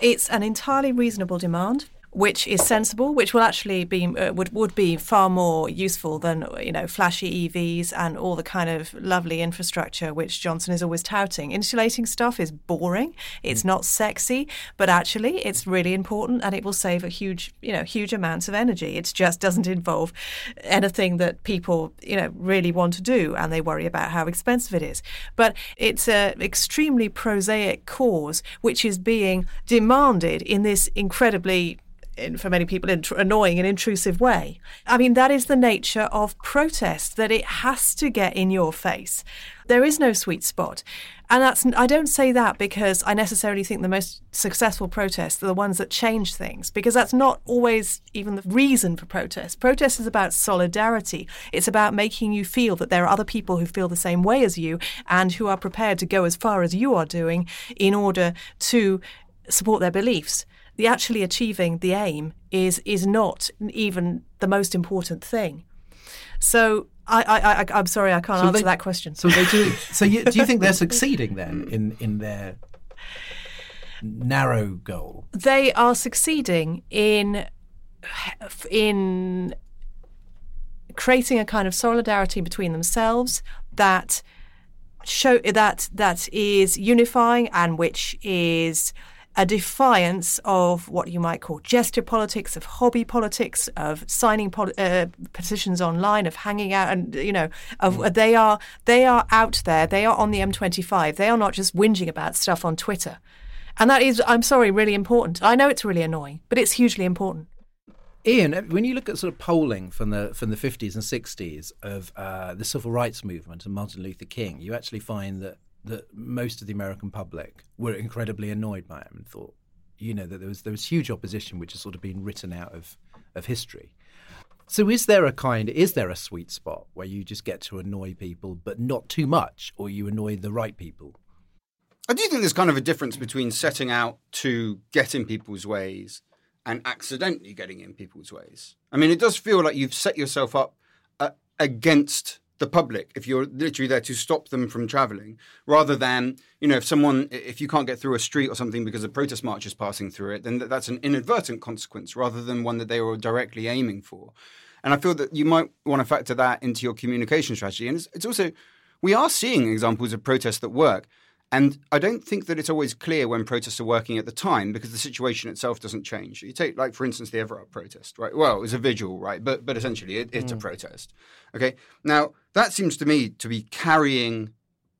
it's an entirely reasonable demand which is sensible, which will actually be uh, would would be far more useful than you know flashy EVs and all the kind of lovely infrastructure which Johnson is always touting. Insulating stuff is boring. It's not sexy, but actually it's really important and it will save a huge you know huge amounts of energy. It just doesn't involve anything that people you know really want to do and they worry about how expensive it is. But it's an extremely prosaic cause which is being demanded in this incredibly in, for many people, int- annoying and intrusive way. I mean, that is the nature of protest, that it has to get in your face. There is no sweet spot. And that's, I don't say that because I necessarily think the most successful protests are the ones that change things, because that's not always even the reason for protest. Protest is about solidarity. It's about making you feel that there are other people who feel the same way as you and who are prepared to go as far as you are doing in order to support their beliefs the actually achieving the aim is is not even the most important thing. So I, I, I am sorry, I can't so answer they, that question. So they do. So you, do you think they're succeeding then in in their narrow goal? They are succeeding in in creating a kind of solidarity between themselves that show that that is unifying and which is a defiance of what you might call gesture politics, of hobby politics, of signing pol- uh, petitions online, of hanging out, and you know, of mm. they are they are out there. They are on the M25. They are not just whinging about stuff on Twitter, and that is, I'm sorry, really important. I know it's really annoying, but it's hugely important. Ian, when you look at sort of polling from the from the 50s and 60s of uh, the civil rights movement and Martin Luther King, you actually find that that most of the American public were incredibly annoyed by him and thought, you know, that there was there was huge opposition which has sort of been written out of of history. So, is there a kind, is there a sweet spot where you just get to annoy people, but not too much, or you annoy the right people? I do think there's kind of a difference between setting out to get in people's ways and accidentally getting in people's ways. I mean, it does feel like you've set yourself up uh, against the public if you're literally there to stop them from traveling rather than you know if someone if you can't get through a street or something because a protest march is passing through it then that's an inadvertent consequence rather than one that they were directly aiming for. And i feel that you might want to factor that into your communication strategy. And it's, it's also we are seeing examples of protests that work and I don't think that it's always clear when protests are working at the time because the situation itself doesn't change. You take, like, for instance, the Everard protest, right? Well, it was a vigil, right? But but essentially, it, it's mm. a protest. Okay. Now that seems to me to be carrying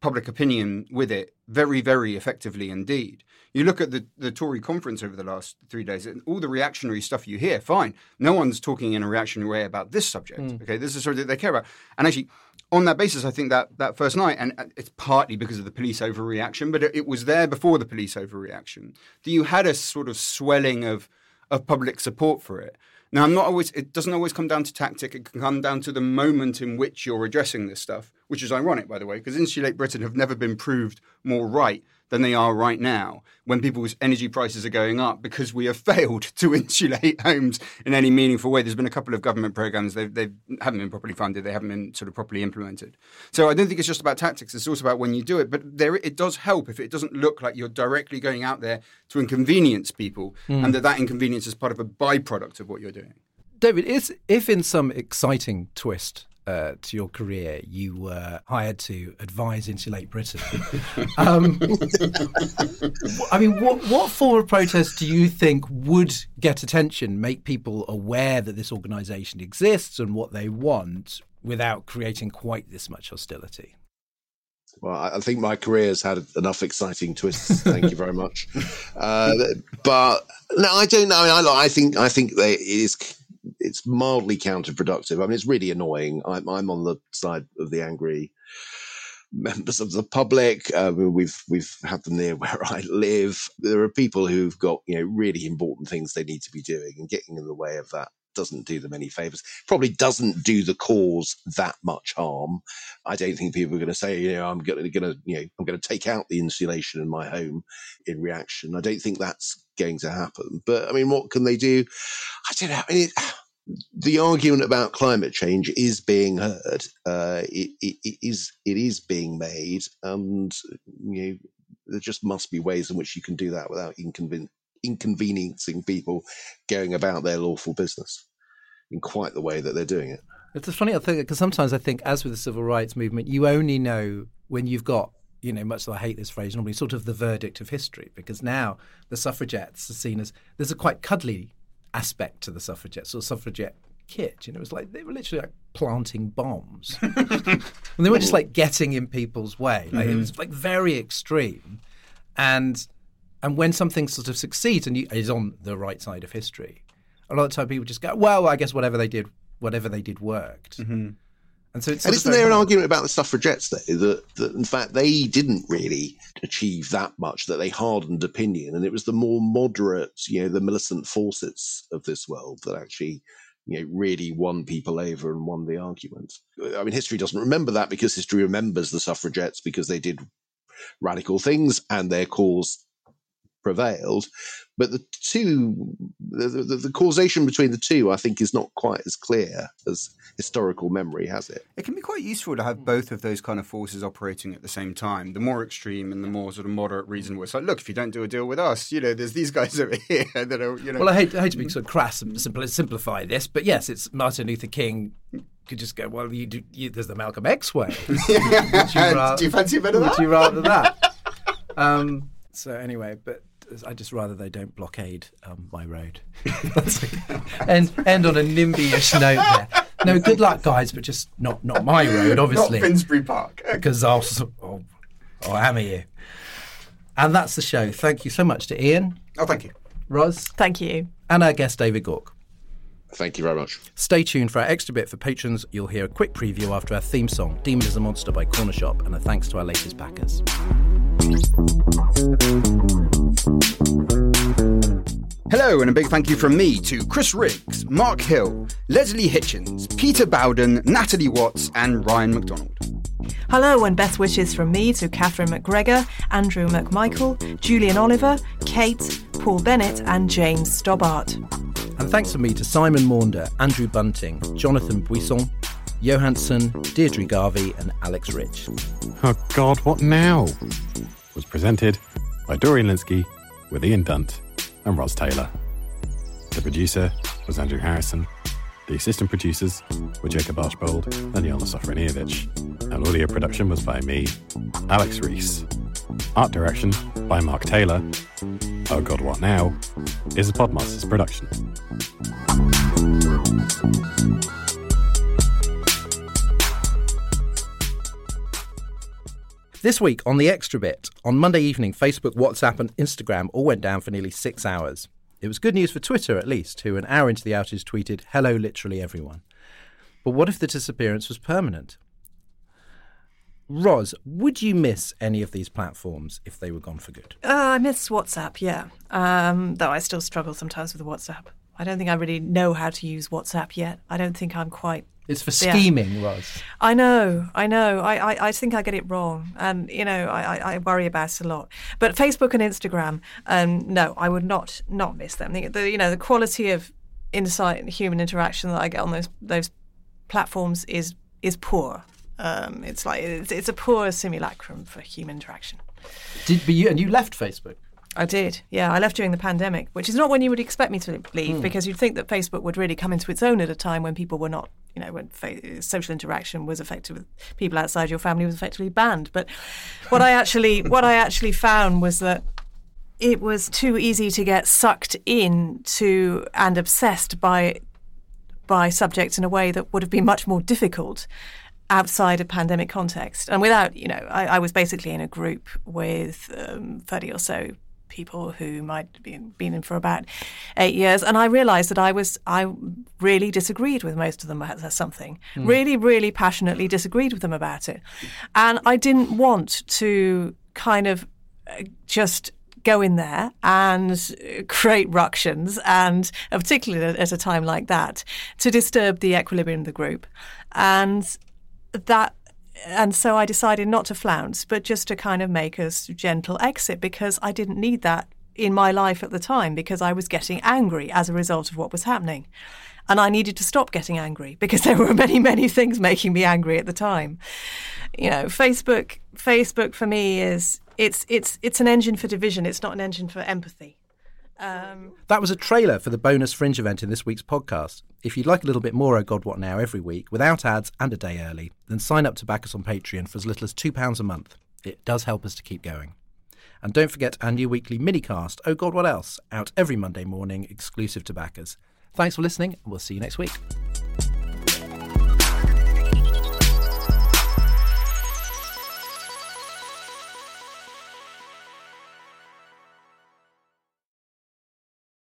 public opinion with it very, very effectively indeed. You look at the, the Tory conference over the last three days, and all the reactionary stuff you hear, fine. No one's talking in a reactionary way about this subject. Mm. Okay, this is something that they care about. And actually, on that basis, I think that that first night, and it's partly because of the police overreaction, but it, it was there before the police overreaction, that you had a sort of swelling of of public support for it. Now, I'm not always. It doesn't always come down to tactic. It can come down to the moment in which you're addressing this stuff, which is ironic, by the way, because Insulate Britain have never been proved more right than they are right now when people's energy prices are going up because we have <laughs> failed to insulate homes in any meaningful way. There's been a couple of government programs, they they haven't been properly funded, they haven't been sort of properly implemented. So I don't think it's just about tactics, it's also about when you do it. But there, it does help if it doesn't look like you're directly going out there to inconvenience people mm. and that that inconvenience is part of a byproduct of what you're doing. David, is, if in some exciting twist uh, to your career, you were hired to advise Insulate Britain. <laughs> um, I mean, what, what form of protest do you think would get attention, make people aware that this organisation exists and what they want without creating quite this much hostility? Well, I think my career has had enough exciting twists. Thank you very much. <laughs> Uh, but no, I don't know. I, mean, I, I think I think they, it is it's mildly counterproductive. I mean, it's really annoying. I'm, I'm on the side of the angry members of the public. Uh, we've we've had them near <laughs> where I live. There are people who've got you know really important things they need to be doing, and getting in the way of that doesn't do them any favors. Probably doesn't do the cause that much harm. I don't think people are going to say, you know, I'm going to, you know, I'm going to take out the insulation in my home in reaction. I don't think that's going to happen. But I mean, what can they do? I don't know. I mean, it, <sighs> the argument about climate change is being heard. Uh, it, it, it is it is being made, and you know there just must be ways in which you can do that without inconven- inconveniencing people going about their lawful business in quite the way that they're doing it. It's a funny thing because sometimes I think, as with the civil rights movement, you only know when you've got you know, much as I hate this phrase, normally sort of the verdict of history, because now the suffragettes are seen as there's a quite cuddly aspect to the suffragettes or suffragette kit. You know, it was like they were literally like planting bombs, <laughs> and they were just like getting in people's way. Like, mm-hmm. It was like very extreme, and and when something sort of succeeds and you, is on the right side of history, a lot of the time people just go, well, I guess whatever they did, whatever they did worked. Mm-hmm. And so, it's and isn't there an argument about the suffragettes though that, that in fact they didn't really achieve that much, that they hardened opinion, and it was the more moderate, you know, the Millicent Fawcett's of this world that actually, you know, really won people over and won the argument. I mean, history doesn't remember that because history remembers the suffragettes because they did radical things and their cause prevailed. But the two, the, the, the, causation between the two, I think, is not quite as clear as historical memory has it. It can be quite useful to have both of those kind of forces operating at the same time. The more extreme and the more sort of moderate reason where it's like, look, if you don't do a deal with us, you know, there's these guys <laughs> over here that are, you know. Well, I hate, I hate to be sort of crass and simplify this, but yes, it's Martin Luther King could just go, well, you do, you, there's the Malcolm X way. <laughs> would, you rather, do you fancy a bit of that? Would you rather that? <laughs> um, so anyway, but I just rather they don't blockade um, my road. <laughs> and end on a NIMBY-ish note there. No, good luck, guys, but just not not my road, obviously. Not Finsbury Park, <laughs> because I'll, I'll, I'll hammer you. And that's the show. Thank you so much to Ian. Oh, thank you, Ros. Thank you, and our guest David Gauke. Thank you very much. Stay tuned for our extra bit for patrons. You'll hear a quick preview after our theme song, Demon is a Monster by Corner Shop, and a thanks to our latest backers. Hello, Hello, and a big thank you from me to Chris Riggs, Mark Hill, Leslie Hitchens, Peter Bowden, Natalie Watts, and Ryan McDonald. Hello, and best wishes from me to Catherine McGregor, Andrew McMichael, Julian Oliver, Kate, Paul Bennett, and James Stobart. And thanks from me to Simon Maunder, Andrew Bunting, Jonathan Buisson, Johansson, Deirdre Garvey, and Alex Rich. Oh God, what now? Was presented by Dorian Lynskey with Ian Dunt and Ros Taylor. The producer was Andrew Harrison. The assistant producers were Jacob Archbold and Yana Sofronievich. And audio production was by me, Alex Reese. Art direction by Mark Taylor. Oh God, What Now? is a Podmasters production. This week on the Extra Bit, on Monday evening, Facebook, WhatsApp, and Instagram all went down for nearly six hours. It was good news for Twitter, at least, who an hour into the outage tweeted, Hello, literally everyone. But what if the disappearance was permanent? Ros, would you miss any of these platforms if they were gone for good? Uh, I miss WhatsApp, yeah. Um, though I still struggle sometimes with WhatsApp. I don't think I really know how to use WhatsApp yet. I don't think I'm quite. It's for Yeah. scheming, Ros. I know, I know. I, I, I think I get it wrong, and you know, I, I, I worry about it a lot. But Facebook and Instagram, um, no, I would not not miss them. The, the you know the quality of insight and human interaction that I get on those those platforms is is poor. Um, it's like it's, it's a poor simulacrum for human interaction. Did but you and you left Facebook? I did. Yeah, I left during the pandemic, which is not when you would expect me to leave, because you'd think that Facebook would really come into its own at a time when people were not, you know, when fa- social interaction was affected with people outside your family was effectively banned. But what I actually, <laughs> what I actually found was that it was too easy to get sucked in to and obsessed by by subjects in a way that would have been much more difficult outside a pandemic context. And without, you know, I, I was basically in a group with um, 30 or so people who might have been, in for about eight years. And I realized that I was, I really disagreed with most of them about something, really, really passionately disagreed with them about it. And I didn't want to kind of uh, just go in there and uh, create ructions, and uh, particularly at a time like that, to disturb the equilibrium of the group. And that and so I decided not to flounce, but just to kind of make a gentle exit because I didn't need that in my life at the time because I was getting angry as a result of what was happening. And I needed to stop getting angry because <laughs> there were many, many things making me angry at the time. You know, Facebook Facebook for me is it's it's it's an engine for division, it's not an engine for empathy. Um, That was a trailer for the bonus Fringe event in this week's podcast. If you'd like a little bit more Oh God What Now every week, without ads and a day early, then sign up to back us on Patreon for as little as £2 a month. It does help us to keep going. And don't forget our new weekly minicast, Oh God What Else, out every Monday morning, exclusive to backers. Thanks for listening, and we'll see you next week.